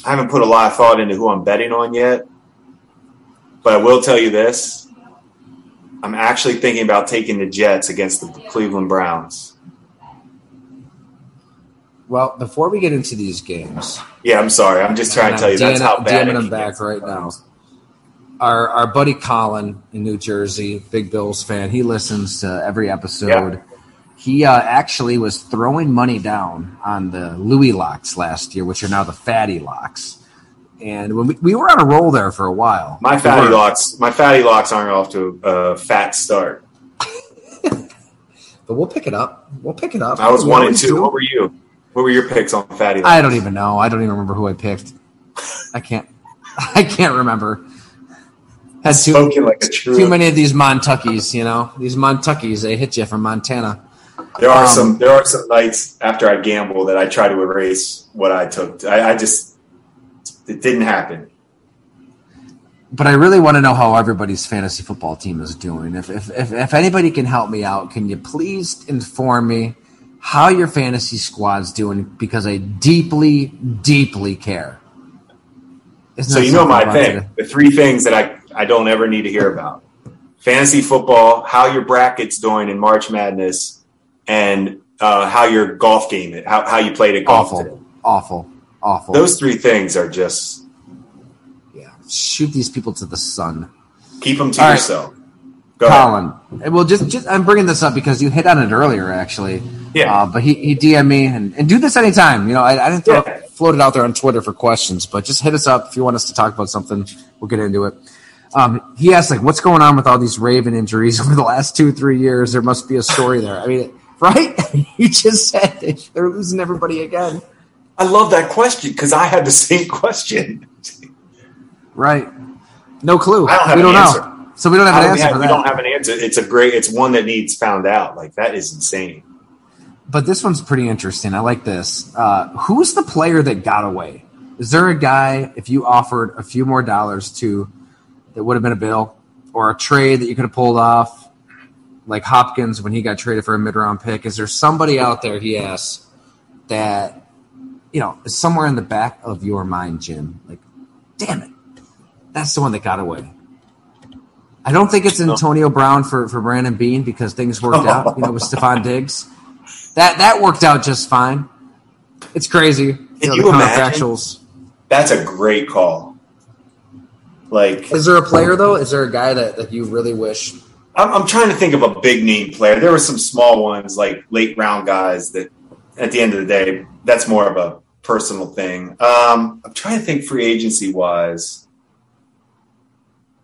B: I haven't put a lot of thought into who I'm betting on yet, but I will tell you this: I'm actually thinking about taking the Jets against the Cleveland Browns.
A: Well, before we get into these games,
B: Yeah, I'm sorry. I'm just trying to tell you that's how bad.
A: DMing them back right now. Our our buddy Colin in New Jersey, big Bills fan, he listens to every episode.
B: Yeah.
A: He uh, actually was throwing money down on the Louis locks last year, which are now the Fattey locks. And when we, we were on a roll there for a while.
B: My
A: Fattey
B: locks, my Fattey locks aren't off to a fat start. (laughs)
A: but we'll pick it up. We'll pick it up.
B: I was
A: We
B: one and two.
A: do.
B: What were you? What were your picks on Fattey locks?
A: I don't even know. I don't even remember who I picked. I can't. (laughs) I can't remember. Had too,
B: like
A: too many of these Montuckies, you know. These Montuckies, they hit you from Montana.
B: There are
A: Um,
B: some there are some nights after I gamble that I try to erase what I took. I, I just it didn't happen.
A: But I really want to know how everybody's fantasy football team is doing. If, if, if, if anybody can help me out, can you please inform me how your fantasy squad's doing? Because I deeply, deeply care. Isn't
B: So you know my thing.
A: today?
B: The three things that I, I don't ever need to hear about. Fantasy football, how your bracket's doing in March Madness, and uh, how your golf game, it, how how you played at golf
A: awful,
B: today.
A: awful, awful.
B: Those three things are just
A: yeah, shoot these people to the sun.
B: keep them to
A: All right.
B: yourself. Go.
A: Colin, and well, just, just I'm bringing this up because you hit on it earlier, actually.
B: Yeah.
A: Uh, but he, he DM me and, and do this anytime. You know, I, I didn't throw,
B: Yeah.
A: float it out there on Twitter for questions, but just hit us up if you want us to talk about something. We'll get into it. Um, he asked like, what's going on with all these Raven injuries over the last two or three years? There must be a story there. I mean, (laughs) right? (laughs) you just said they're losing everybody again.
B: I love that question because I had the same (laughs) question.
A: Right? No clue.
B: I don't have
A: we
B: an
A: don't
B: answer.
A: know. So we don't have an answer
B: have-
A: for
B: we don't have an answer. It's a great. It's one that needs found out. Like that is insane.
A: but this one's pretty interesting. I like this. Uh, who's the player that got away? Is there a guy if you offered a few more dollars to that would have been a bill or a trade that you could have pulled off, like Hopkins when he got traded for a mid round pick? Is there somebody out there? He asks that you know somewhere in the back of your mind, Jim. Like, damn it, that's the one that got away. I don't think it's Antonio Brown for, for Brandon Beane because things worked out, you know, with (laughs) Stefon Diggs. That that worked out just fine. It's crazy. You know,
B: you imagine? That's a great call. Like
A: Is there a player though? Is there a guy that, that you really wish?
B: I'm, I'm trying to think of a big name player. There were some small ones, like late round guys, that at the end of the day, that's more of a personal thing. Um, I'm trying to think free agency wise.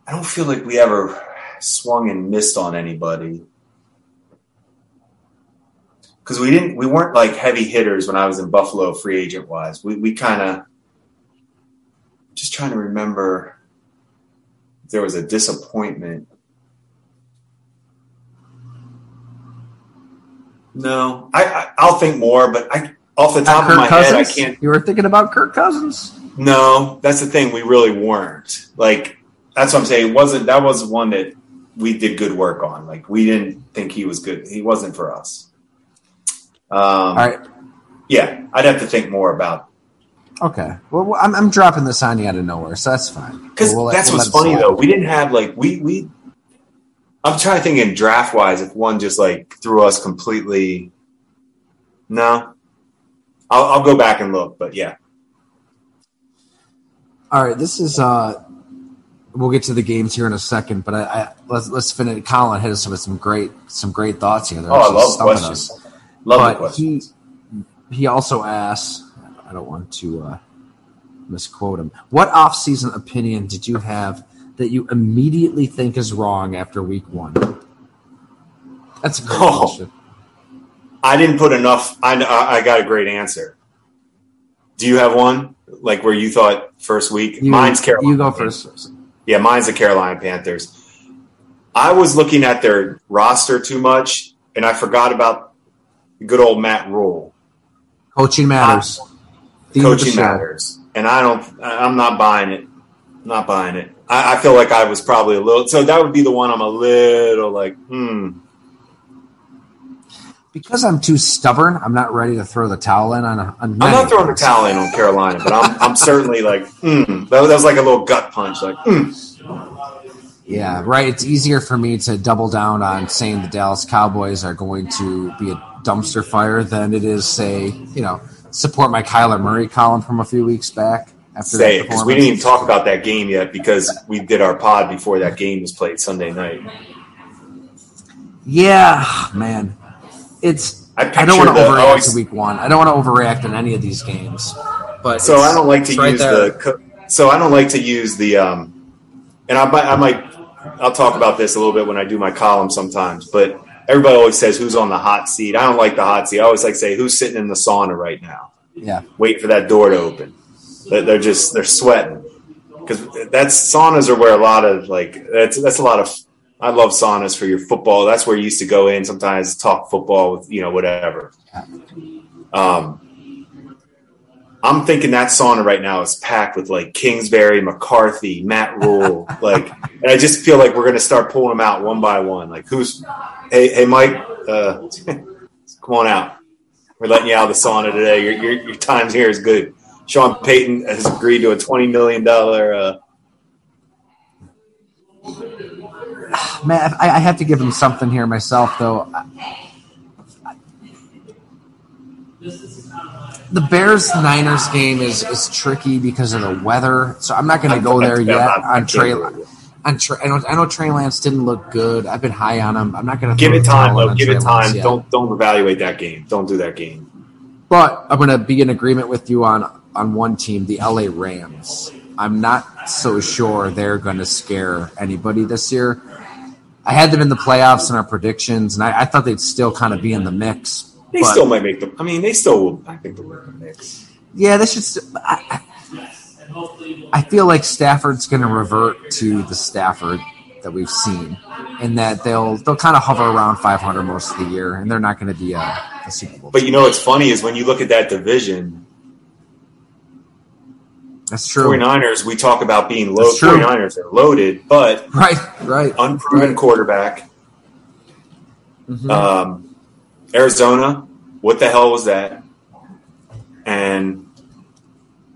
B: I don't feel like we ever swung and missed on anybody because we didn't. We weren't like heavy hitters when I was in Buffalo, free agent wise. We we kind of just trying to remember there was a disappointment. No, I, I I'll think more, but I off the top of my head, I can't.
A: You were thinking about Kirk Cousins.
B: No, that's the thing. We really weren't. Like that's what I'm saying. It wasn't that was one that we did good work on. Like we didn't think he was good. He wasn't for us. Um,
A: All right.
B: Yeah, I'd have to think more about
A: Okay. Well, I'm, I'm dropping this on you out of nowhere, so that's fine.
B: because
A: We'll
B: that's
A: we'll
B: what's funny though. We didn't have like we we. I'm trying to think in draft wise if one just like threw us completely. No, I'll, I'll go back and look, but yeah.
A: All right, this is. uh We'll get to the games here in a second, but I, I let's let's finish. Colin hit us with some great some great thoughts here. They're
B: Oh, I love questions.
A: us.
B: Love the
A: but
B: question.
A: he he also asks. I don't want to uh, misquote him. What off-season opinion did you have that you immediately think is wrong after week one? That's a great
B: Oh.
A: question.
B: I didn't put enough. I I got a great answer. Do you have one like where you thought first week?
A: You,
B: mine's Carolina.
A: You go first.
B: Yeah, mine's the Carolina Panthers. I was looking at their roster too much, and I forgot about good old Matt Rhule.
A: Coaching matters. The
B: Coaching matters, and I don't. I'm not buying it. Not buying it. I, I feel like I was probably a little. So that would be the one I'm a little like, hmm.
A: Because I'm too stubborn, I'm not ready to throw the towel in on. on
B: I'm not throwing the towel in on Carolina, but I'm, I'm certainly like, hmm. That, that was like a little gut punch, like, hmm.
A: Yeah, right. It's easier for me to double down on saying the Dallas Cowboys are going to be a dumpster fire than it is say, you know, support my Kyler Murray column from a few weeks back. After
B: say it because we didn't even talk about that game yet because we did our pod before that game was played Sunday night.
A: Yeah, man. It's.
B: I
A: I, don't want to overreact
B: always-
A: to week one. I don't want to overreact in any of these games. But
B: So I don't like to
A: right
B: use
A: there.
B: the. So I don't like to use the. um And I might, I might, I'll talk about this a little bit when I do my column sometimes. But everybody always says who's on the hot seat. I don't like the hot seat. I always like to say who's sitting in the sauna right now,
A: Yeah,
B: Wait for that door to open. They're just they're sweating because that's saunas are where a lot of like that's that's a lot of. I love saunas for your football. That's where you used to go in sometimes talk football with you know whatever. Um, I'm thinking that sauna right now is packed with like Kingsbury, McCarthy, Matt Rhule, (laughs) like, and I just feel like we're gonna start pulling them out one by one. Like, who's, hey, hey, Mike, uh, (laughs) come on out. We're letting you out of the sauna today. Your your, your time's here is good. Sean Payton has agreed to a twenty million dollar. Uh,
A: man. I, I have to give him something here myself, though. the Bears Niners game is is tricky because of the weather. So I'm not going to go (laughs) there yet on Trey. On Trey, I know, I know Trey Lance didn't look good. I've been high on him. I'm not going to
B: Give it time, though. Give it time. Don't don't evaluate that game. Don't do that game.
A: But I'm going to be in agreement with you on on one team, the LA Rams. I'm not so sure they're going to scare anybody this year. I had them in the playoffs in our predictions, and I, I thought they'd still kind of be in the mix.
B: They
A: but-
B: still might make the. I mean, they still will. I think they'll make the mix.
A: Yeah, this should. st- I, I- I feel like Stafford's going to revert to the Stafford that we've seen, and that they'll they'll kind of hover around 500 most of the year, and they're not going to be a, a Super Bowl.
B: But you know what's funny is when you look at that division,
A: That's true.
B: 49ers, we talk about being low.
A: That's true.
B: 49ers are loaded, but
A: Right, right.
B: unproven
A: Right.
B: quarterback.
A: Mhm.
B: Um, Arizona, what the hell was that? And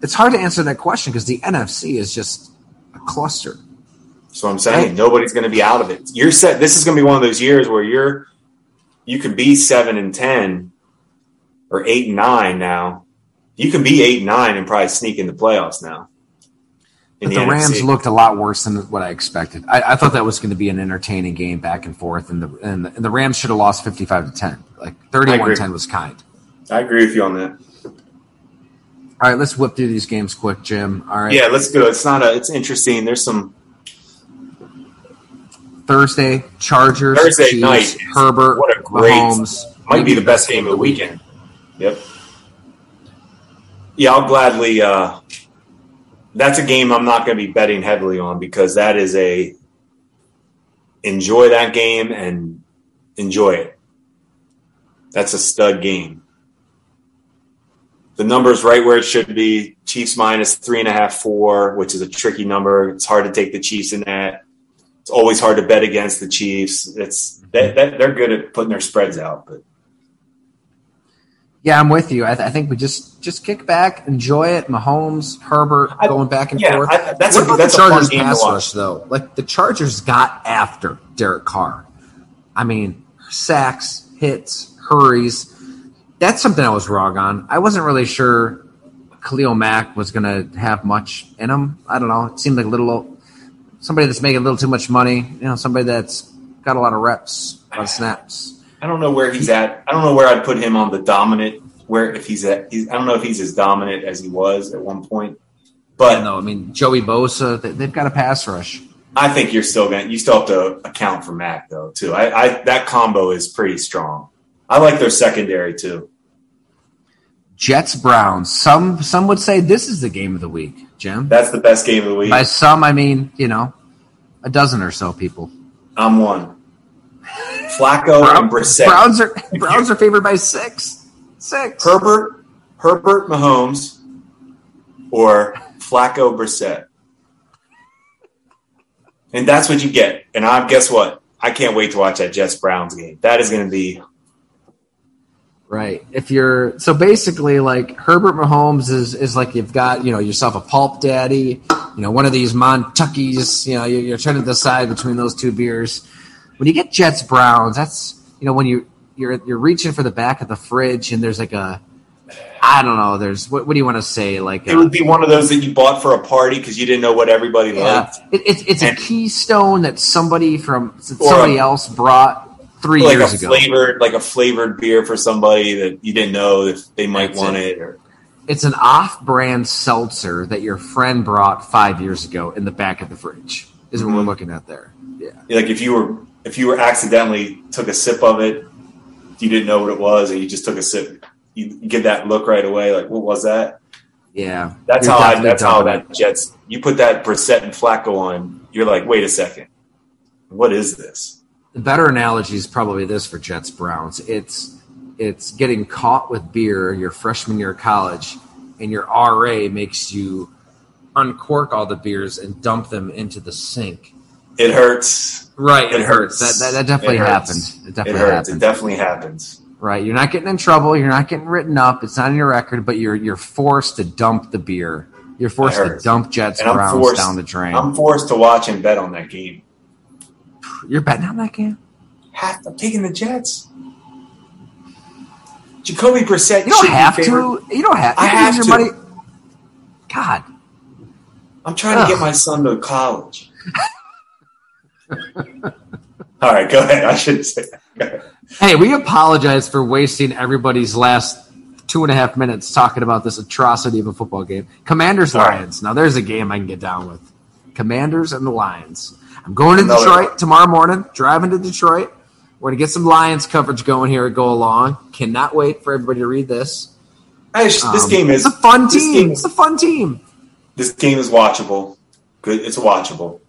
A: it's hard to answer that question because the NFC is just a cluster.
B: So I'm saying nobody's going to be out of it. You're set. This is going to be one of those years where you're you could be seven and ten or eight and nine now. You can be eight and nine and probably sneak in the playoffs now.
A: But the, Rams looked a lot worse than what I expected. I, I thought that was going to be an entertaining game back and forth, and the and the, and the Rams should have lost 55 to 10. Like 31-10 was kind.
B: I agree with you on that.
A: All right, let's whip through these games quick, Jim. All right.
B: Yeah, let's go. It's not a. It's interesting. There's some
A: Thursday, Chargers,
B: Thursday
A: Chiefs,
B: night
A: Herbert,
B: what a great-
A: Mahomes.
B: might be the best game of the weekend. Yep. Yeah, I'll gladly. Uh, that's a game I'm not going to be betting heavily on because that is a enjoy that game and enjoy it. That's a stud game. The number's right where it should be. Chiefs minus three and a half, four, which is a tricky number. It's hard to take the Chiefs in that. It's always hard to bet against the Chiefs. It's that they're good at putting their spreads out, but
A: Yeah, I'm with you. I, th- I think we just just kick back, enjoy it. Mahomes, Herbert,
B: I-
A: going back and
B: yeah,
A: forth.
B: I- that's
A: what
B: a- that's
A: the
B: a fun
A: Chargers pass rush though. Like the Chargers got after Derek Carr. I mean, sacks, hits, hurries. That's something I was wrong on. I wasn't really sure Khalil Mack was going to have much in him. I don't know. It seemed like a little somebody that's making a little too much money. You know, somebody that's got a lot of reps, a lot of snaps.
B: I don't know where he's at. I don't know where I'd put him on the dominant. Where if he's at, he's, I don't know if he's as dominant as he was at one point. But
A: No, I mean Joey Bosa. they- They've got a pass rush.
B: I think you're still going. to You still have to account for Mack though too. I, I that combo is pretty strong. I like their secondary too.
A: Jets Browns. Some some would say this is the game of the week, Jim.
B: That's the best game of the week.
A: By some, I mean you know a dozen or so people.
B: I'm one. Flacco and Brissett.
A: Browns are (laughs) Browns are favored by six. Six.
B: Herbert, Herbert, Mahomes, or Flacco, Brissett. And that's what you get. And I guess what? I can't wait to watch that Jets Browns game. That is going to be
A: Right. If you're so basically like Herbert Mahomes is is like you've got you know yourself a pulp daddy, you know one of these Montuckies. You know you're, you're trying to decide between those two beers. When you get Jets Browns, that's you know when you you're you're reaching for the back of the fridge and there's like a I don't know. There's what, what do you want to say? Like
B: it
A: a,
B: would be one of those that you bought for a party because you didn't know what everybody
A: yeah,
B: liked.
A: it, it's it's a keystone that somebody from that somebody
B: a-
A: else brought three
B: Like a
A: years ago.
B: flavored, like a flavored beer for somebody that you didn't know if they might
A: That's
B: want
A: it.
B: it. Or
A: It's an off-brand seltzer that your friend brought five years ago in the back of the fridge. Is what we're
B: Mhm.
A: looking at there. Yeah,
B: like if you were if you were accidentally took a sip of it, you didn't know what it was, and you just took a sip. You, get that look right away, like what was that?
A: yeah.
B: That's
A: You're
B: how I, that's how that Jets. You put that Brissett and Flacco on, you're like, wait a second, what is this?
A: It. The better analogy is probably this for Jets Browns. It's it's getting caught with beer your freshman year of college, and your RA makes you uncork all the beers and dump them into the sink.
B: It hurts.
A: Right,
B: It hurts.
A: That, that, that definitely
B: It hurts.
A: happened. It
B: It
A: definitely
B: hurts. It definitely happens.
A: Right, you're not getting in trouble. You're not getting written up. It's not in your record, but you're you're forced to dump the beer. You're forced to dump Jets
B: And
A: Browns
B: forced-
A: down the drain.
B: I'm forced to watch and bet on that game.
A: You're betting on that game.
B: Half I'm taking the Jets. Jacoby Brissett.
A: You don't have to. You don't have.
B: I
A: you can
B: have
A: your
B: to.
A: money. God,
B: I'm trying to get my son to college. (laughs) All right, go ahead. I shouldn't say that.
A: Hey, we apologize for wasting everybody's last two and a half minutes talking about this atrocity of a football game. Commanders
B: Sorry.
A: Lions. Now there's a game I can get down with. Commanders and the Lions. I'm going to
B: Another
A: Detroit
B: one.
A: tomorrow morning. Driving to Detroit. We're gonna get some Lions coverage going here. at Go along. Cannot wait for everybody to read this.
B: This
A: Um,
B: game is
A: it's a fun team.
B: game-
A: It's a fun team.
B: This game is watchable. Good. It's watchable.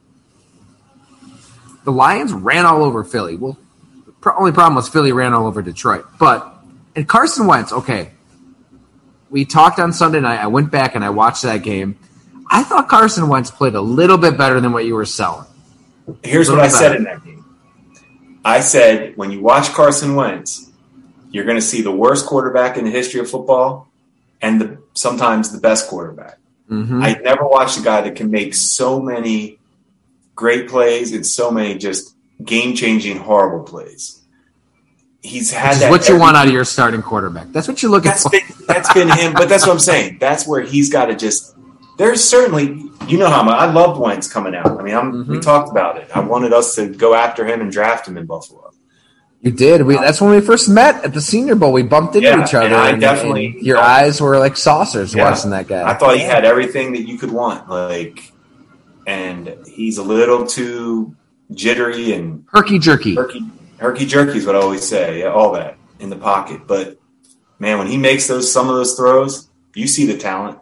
A: The Lions ran all over Philly. Well, the pro- only problem was Philly ran all over Detroit. But and Carson Wentz, okay. We talked on Sunday night. I went back and I watched that game. I thought Carson Wentz played a little bit better than what you were selling.
B: Here's what I said in that game. I said when you watch Carson Wentz, you're going to see the worst quarterback in the history of football, and the sometimes the best quarterback.
A: Mm-hmm.
B: I never watched a guy that can make so many great plays and so many just game changing horrible plays. He's had that.
A: what you want out of your starting quarterback. That's what you're looking
B: That's
A: for.
B: been that's been him, but that's what I'm saying. That's where he's got to just. There's certainly, you know how much I loved Wentz coming out. I mean, I'm, we
A: mm-hmm.
B: talked about it. I wanted us to go after him and draft him in Buffalo.
A: You did. We, uh, that's when we first met at the Senior Bowl. We bumped into
B: Yeah,
A: each other.
B: and I
A: and-
B: definitely
A: and your
B: thought-
A: eyes were like saucers
B: Yeah.
A: watching that guy.
B: I thought he had everything that you could want, like, and he's a little too jittery and
A: herky jerky.
B: herky herky jerky is what I always say. Yeah, all that in the pocket, but man, when he makes those some of those throws, you see the talent.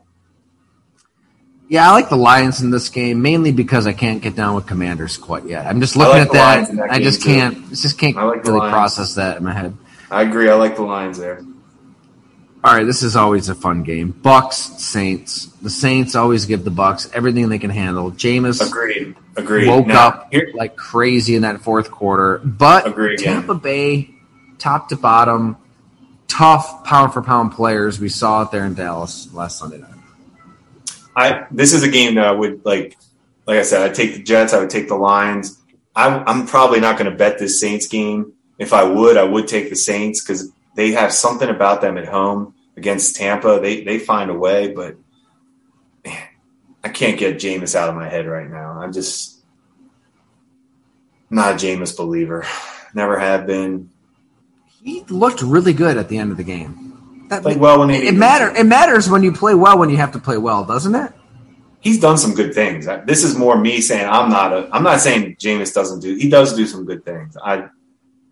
A: Yeah, I like the Lions in this game mainly because I can't get down with Commanders quite yet. I'm just looking
B: like
A: at that.
B: That
A: I just
B: too.
A: can't. Just can't
B: like
A: really
B: Lions.
A: process that in my head.
B: I agree. I like the Lions there.
A: All right, this is always a fun game. Bucks Saints. The Saints always give the Bucks everything they can handle. Jameis
B: Agreed. Agreed.
A: woke
B: Now,
A: up
B: here,
A: like crazy in that fourth quarter, but
B: Agreed, yeah.
A: Tampa Bay, top to bottom, tough pound for pound players. We saw it there in Dallas last Sunday night.
B: I this is a game that I would like. Like I said, I'd take the Jets. I would take the Lions. I'm, I'm probably not going to bet this Saints game. If I would, I would take the Saints because they have something about them at home against Tampa. They they find a way, but man, I can't get Jameis out of my head right now. I'm just not a Jameis believer. Never have been.
A: He looked really good at the end of the game. That,
B: Played well when
A: it matter. It matters when you play well when you have to play well, doesn't it?
B: he's done some good things. This is more me saying I'm not a. I'm not saying Jameis doesn't do. He does do some good things. I,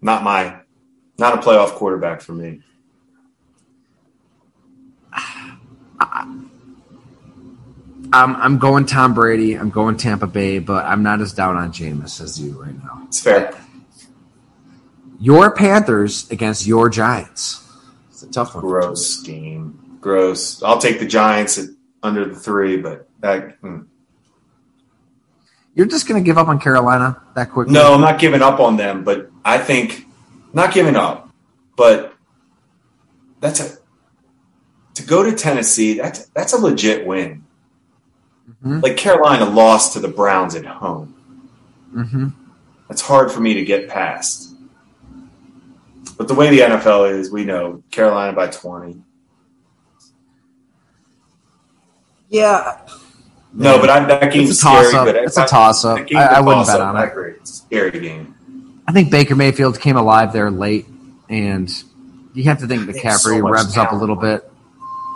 B: not my, not a playoff quarterback for me. (sighs)
A: I'm I'm going Tom Brady. I'm going Tampa Bay, but I'm not as down on Jameis as you right now.
B: It's fair.
A: Your Panthers against your Giants. A tough one.
B: Gross game. Gross. I'll take the Giants at under the three, but that. hmm.
A: You're just going to give up on Carolina that quickly?
B: No, I'm not giving up on them, but I think not giving up, but that's a to go to Tennessee. That's that's a legit win.
A: Mhm.
B: Like Carolina lost to the Browns at home.
A: Mm-hmm.
B: That's hard for me to get past. But the way the NFL is, we know Carolina by 20.
A: Yeah,
B: No, but I'm, that game's
A: it's a toss
B: scary.
A: up.
B: But
A: It's a toss up.
B: I, game's
A: I,
B: a
A: I wouldn't bet on
B: I
A: it.
B: agree. It's a scary game.
A: I think Baker Mayfield came alive there late, and you have to think
B: They have
A: McCaffrey
B: so much
A: revs up a little bit.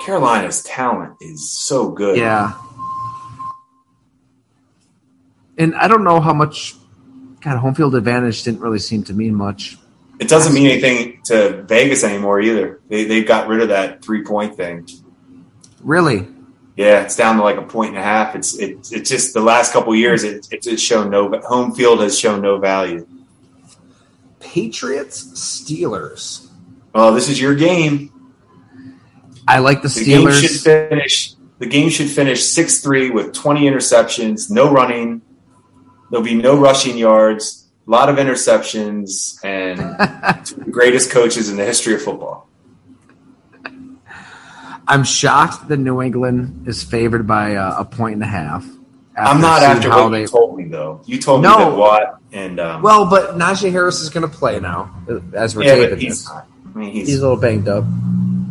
B: Carolina's talent is so good.
A: Yeah. And I don't know how much. God, home field advantage didn't really seem to mean much.
B: It doesn't mean anything to Vegas anymore either. They, they got rid of that three point thing.
A: Really,
B: Yeah, it's down to like a point and a half. It's it, it's just the last couple years. It, it's just shown no home field has shown no value.
A: Patriots Steelers.
B: Well, this is your game.
A: I like the
B: The game should
A: Steelers.
B: finish. The game should finish six three with twenty interceptions, no running. There'll be no rushing yards, a lot of interceptions, and two (laughs) of the greatest coaches in the history of football.
A: I'm shocked that New England is favored by uh, a point and a half.
B: I'm not after what
A: they.
B: you told me though. You told
A: No.
B: me that Watt and um,
A: Well, but Najee Harris is going to play now, as we're
B: yeah,
A: taping this.
B: I mean, he's,
A: He's a little banged up.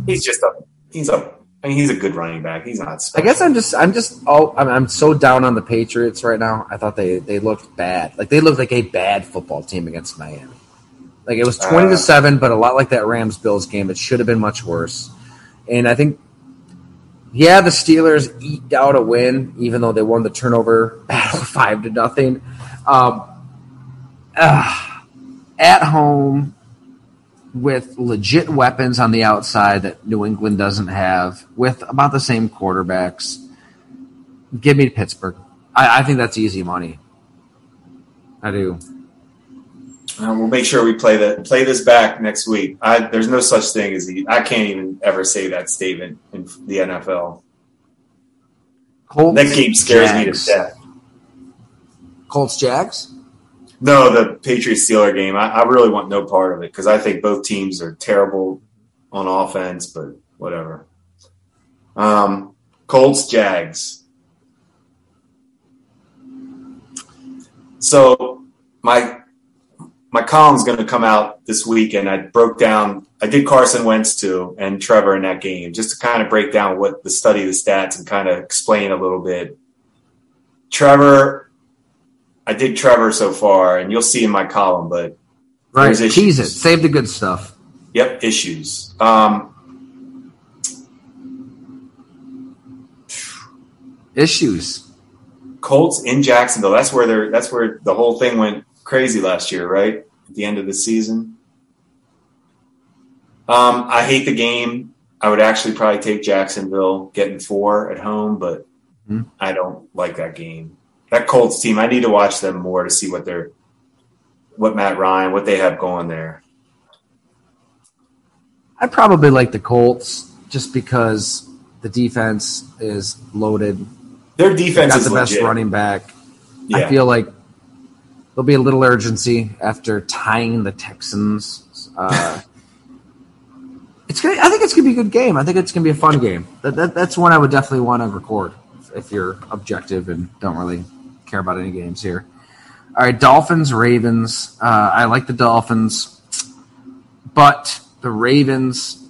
B: He's just a he's a I mean he's a good running back. He's not.
A: I guess I'm just I'm just oh I'm, I'm so down on the Patriots right now. I thought they they looked bad. Like they looked like a bad football team against Miami. Like it was twenty
B: Uh.
A: to seven, but a lot like that Rams Bills game. It should have been much worse. And I think yeah, the Steelers eked out a win, even though they won the turnover (laughs) battle five to nothing. Um, ah, at home with legit weapons on the outside that New England doesn't have, with about the same quarterbacks. Give me Pittsburgh. I, I think that's easy money. I do.
B: Uh, we'll make sure we play that play this back next week. I, there's no such thing as the, I can't even ever say that statement in the NFL.
A: Colts,
B: That game scares me to death.
A: Colts Jags.
B: No, the Patriots Steeler game. I, I really want no part of it because I think both teams are terrible on offense, but whatever. Um, Colts Jags. So my my column's going to come out this week, and I broke down. I did Carson Wentz too, and Trevor in that game, just to kind of break down what the study of the stats and kind of explain a little bit. Trevor, I did Trevor so far, and you'll see in my column, but
A: Right. Tease it. Save the good stuff.
B: Yep, issues. Um,
A: Issues.
B: Colts in Jacksonville. That's where they're. That's where the whole thing went crazy last year, right? At the end of the season. Um, I hate the game. I would actually probably take Jacksonville getting four at home, but
A: Hmm.
B: I don't like that game. That Colts team. I need to watch them more to see what they're, what Matt Ryan, what they have going there.
A: I probably like the Colts just because the defense is loaded.
B: Their defense
A: Got
B: is
A: the best
B: legit.
A: running back.
B: Yeah.
A: I feel like there'll be a little urgency after tying the Texans. Uh, it's gonna. I think it's gonna be a good game. I think it's gonna be a fun game. That, that, that's one I would definitely want to record if you're objective and don't really care about any games here. All right, Dolphins, Ravens. Uh, I like the Dolphins, but the Ravens,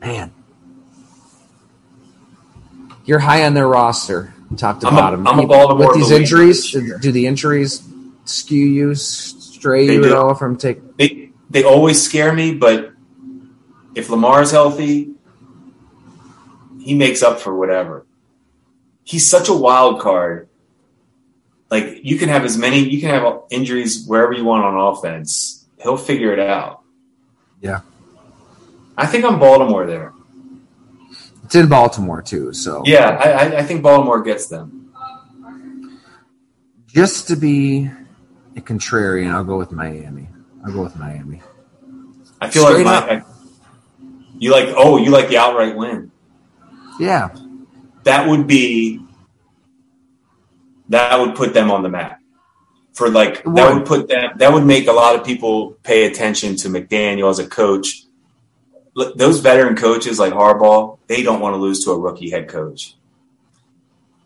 A: man, you're high on their roster, top to
B: I'm
A: bottom.
B: I'm a Baltimore
A: With these injuries, do the injuries skew you, stray
B: They
A: you at all from take?
B: they they always scare me, but if Lamar's healthy, he makes up for whatever. He's such a wild card. Like you can have as many, you can have injuries wherever you want on offense. He'll figure it out.
A: Yeah.
B: I think I'm Baltimore there.
A: It's in Baltimore too, so
B: Yeah, I, I, think Baltimore gets them.
A: Just to be a contrarian, I'll go with Miami. I'll go with Miami.
B: I feel
A: Straight
B: like my, I, you like. Oh, you like the outright win.
A: Yeah,
B: that would be that would put them on the map for like that
A: would.
B: put them that would make a lot of people pay attention to McDaniel as a coach. Those veteran coaches like Harbaugh, they don't want to lose to a rookie head coach.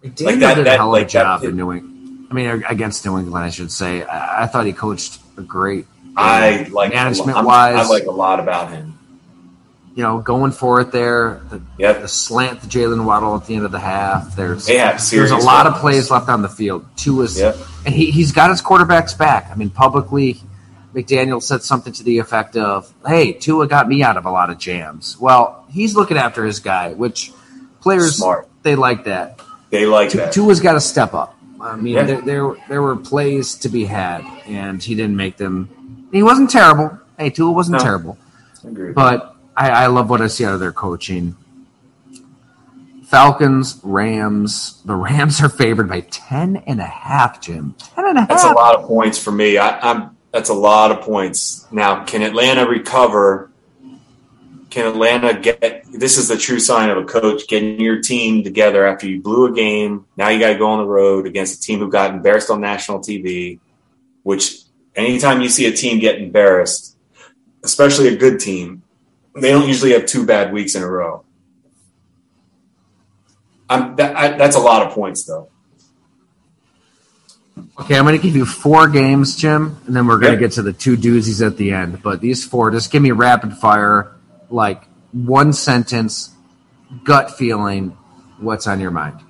A: McDaniel
B: that-
A: did
B: that-
A: a hell of
B: like
A: a job in New England. I mean, against New England, I should say. I, I thought he coached a great.
B: I like
A: management wise.
B: I like a lot about him.
A: You know, going for it there. The,
B: Yep.
A: the slant to Jaylen Waddle at the end of the half. There's there's a lot of plays left on the field. Two is
B: Yep.
A: and he, he's got his quarterbacks back. I mean, publicly, McDaniel said something to the effect of, "Hey, Tua got me out of a lot of jams." Well, he's looking after his guy, which players
B: Smart.
A: they like that.
B: They like
A: Tu-
B: that.
A: Tua's got to step up. I mean,
B: Yeah.
A: there, there there were plays to be had, and he didn't make them. He wasn't terrible. Hey, Tua wasn't
B: No.
A: terrible. But I, I love what I see out of their coaching. Falcons, Rams. The (laughs) Rams are favored by 10 and a half, Jim. 10 and a half.
B: That's a lot of points for me. I, I'm that's a lot of points. Now, can Atlanta recover? Can Atlanta get? This is the true sign of a coach getting your team together after you blew a game. Now you got to go on the road against a team who got embarrassed on national TV. Which anytime you see a team get embarrassed, especially a good team, they don't usually have two bad weeks in a row. I'm, that, I, that's a lot of points, though.
A: Okay, I'm going to give you four games, Jim, and then we're going to get to the two doozies at the end. But these four, just give me rapid fire, like one sentence, gut feeling, what's on your mind?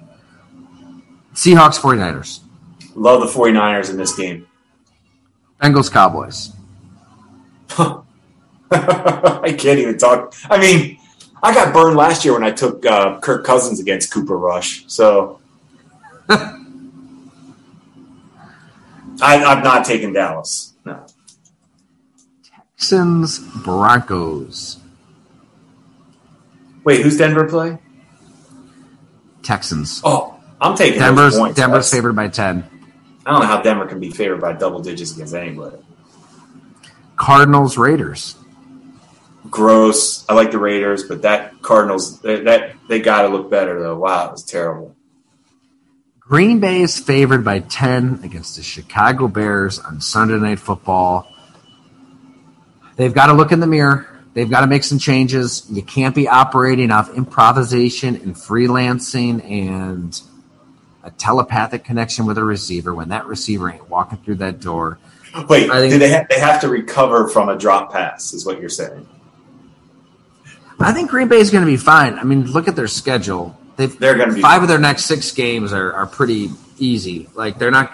A: Seahawks 49ers.
B: Love the 49ers in this game.
A: Bengals Cowboys. (laughs)
B: I can't even talk. I mean, I got burned last year when I took uh, Kirk Cousins against Cooper Rush. So (laughs) I, I'm not taking Dallas. No.
A: Texans Broncos.
B: Wait, who's Denver play?
A: Texans.
B: Oh, I'm taking
A: Denver's
B: points.
A: Denver's favored by ten.
B: I don't know how Denver can be favored by double digits against anybody.
A: Cardinals Raiders.
B: Gross. I like the Raiders, but that Cardinals that, that they got to look better though. Wow, it was terrible.
A: Green Bay is favored by 10 against the Chicago Bears on Sunday Night Football. They've got to look in the mirror. They've got to make some changes. You can't be operating off improvisation and freelancing and a telepathic connection with a receiver when that receiver ain't walking through that door.
B: Wait,
A: I think-
B: do they ha- they have to recover from a drop pass? Is what you're saying?
A: I think Green Bay is going to be fine. I mean, look at their schedule. They've
B: They're going to be
A: five of their next six games are, are pretty easy. Like they're not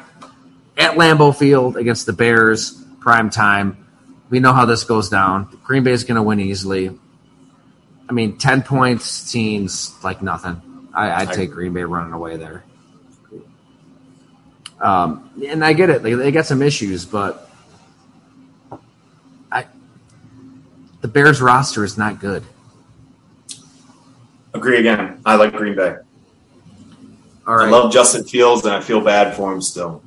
A: at Lambeau Field against the Bears prime time. We know how this goes down. Green Bay is going to win easily. I mean, ten points seems like nothing. I, I'd
B: I
A: take Green Bay running away there. Um, and I get it; they, they got some issues, but I the Bears roster is not good.
B: Agree again. I like Green Bay.
A: All
B: I love Justin Fields, and I feel bad for him still.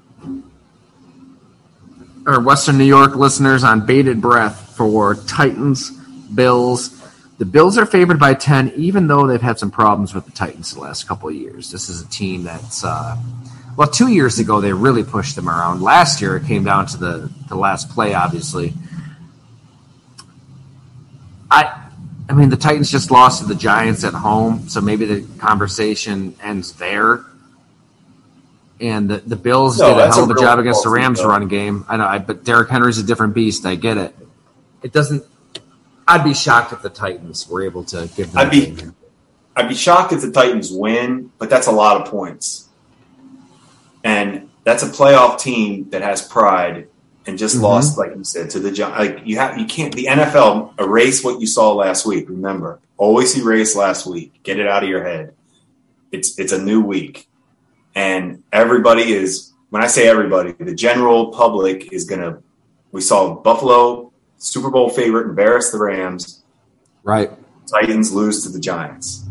A: our Western New York listeners on bated breath for Titans, Bills. The Bills are favored by 10, even though they've had some problems with the Titans the last couple of years. This is a team that's, uh, well, two years ago, they really pushed them around. Last year, it came down to the, the last play, obviously. I, I mean, the Titans just lost to the Giants at home, so maybe the conversation ends there. And the, the Bills
B: No,
A: did a hell of a
B: real
A: job against the Rams
B: though.
A: run game. I know, I, but Derrick Henry's a different beast. I get it. It doesn't. I'd be shocked if the Titans were able to give them.
B: I'd be-. I'd be shocked if the Titans win, but that's a lot of points. And that's a playoff team that has pride and just
A: Mhm.
B: lost, like you said, to the Gi- like you have you can't the NFL erase what you saw last week. Remember, always erase last week. Get it out of your head. It's it's a new week, and everybody is. When I say everybody, the general public is gonna. We saw Buffalo Super Bowl favorite embarrass the Rams.
A: Right.
B: Titans lose to the Giants.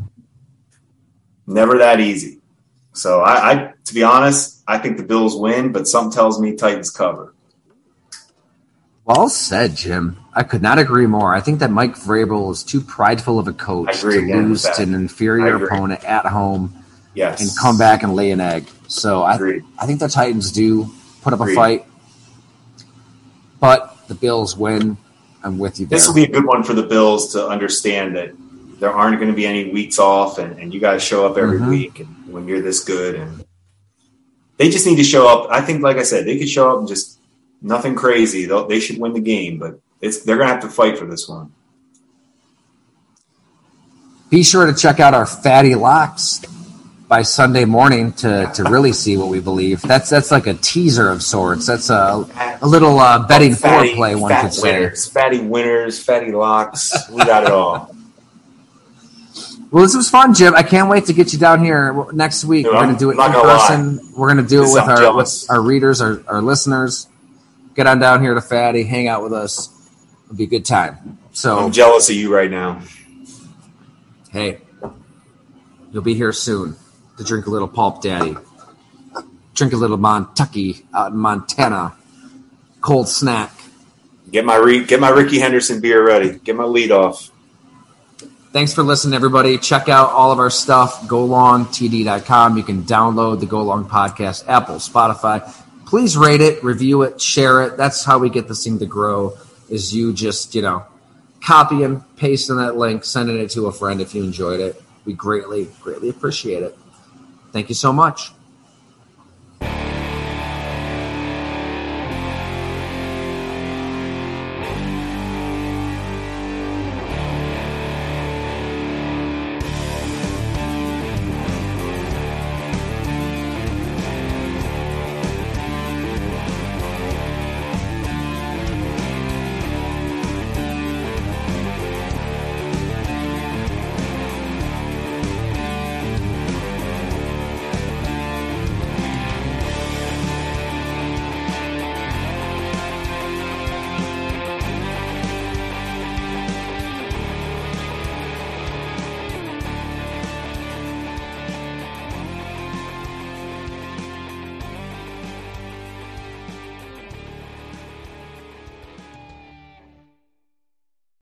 B: Never that easy. So I, I to be honest, I think the Bills win, but something tells me Titans cover.
A: Well said, Jim. I could not agree more. I think that Mike Vrabel is too prideful of a coach to lose to an inferior opponent at home
B: Yes.
A: and come back and lay an egg. So I,
B: Agreed.
A: I think the Titans do put up a fight, but the Bills win. I'm with you there.
B: This will be a good one for the Bills to understand that there aren't going to be any weeks off and, and you guys show up every
A: Mhm.
B: week and when you're this good and they just need to show up. I think, like I said, they could show up and just nothing crazy. They'll, they should win the game, but it's they're going to have to fight for this one.
A: Be sure to check out our fatty locks by Sunday morning to, to really see what we believe. That's that's like a teaser of sorts. That's a, a little uh, betting
B: Fatty-
A: foreplay, one could say.
B: winners, fatty winners, fatty locks. We got it all. (laughs)
A: Well, this was fun, Jim. I can't wait to get you down here next week.
B: Dude,
A: We're going to do it in person. We're going to do it with
B: I'm
A: our
B: jealous.
A: with our readers, our, our listeners. Get on down here to Fatty, hang out with us. It'll be a good time. So,
B: I'm jealous of you right now.
A: hey, you'll be here soon to drink a little Pulp Daddy. Drink a little Montucky out in Montana. Cold snack.
B: Get my re- get my Rickey Henderson beer ready. Get my lead off.
A: Thanks for listening, everybody. Check out all of our stuff, golongtd.com. You can download the Go Long podcast, Apple, Spotify. Please rate it, review it, share it. That's how we get this thing to grow, is you just, you know, copy copying, pasting that link, sending it to a friend if you enjoyed it. We greatly, greatly appreciate it. Thank you so much.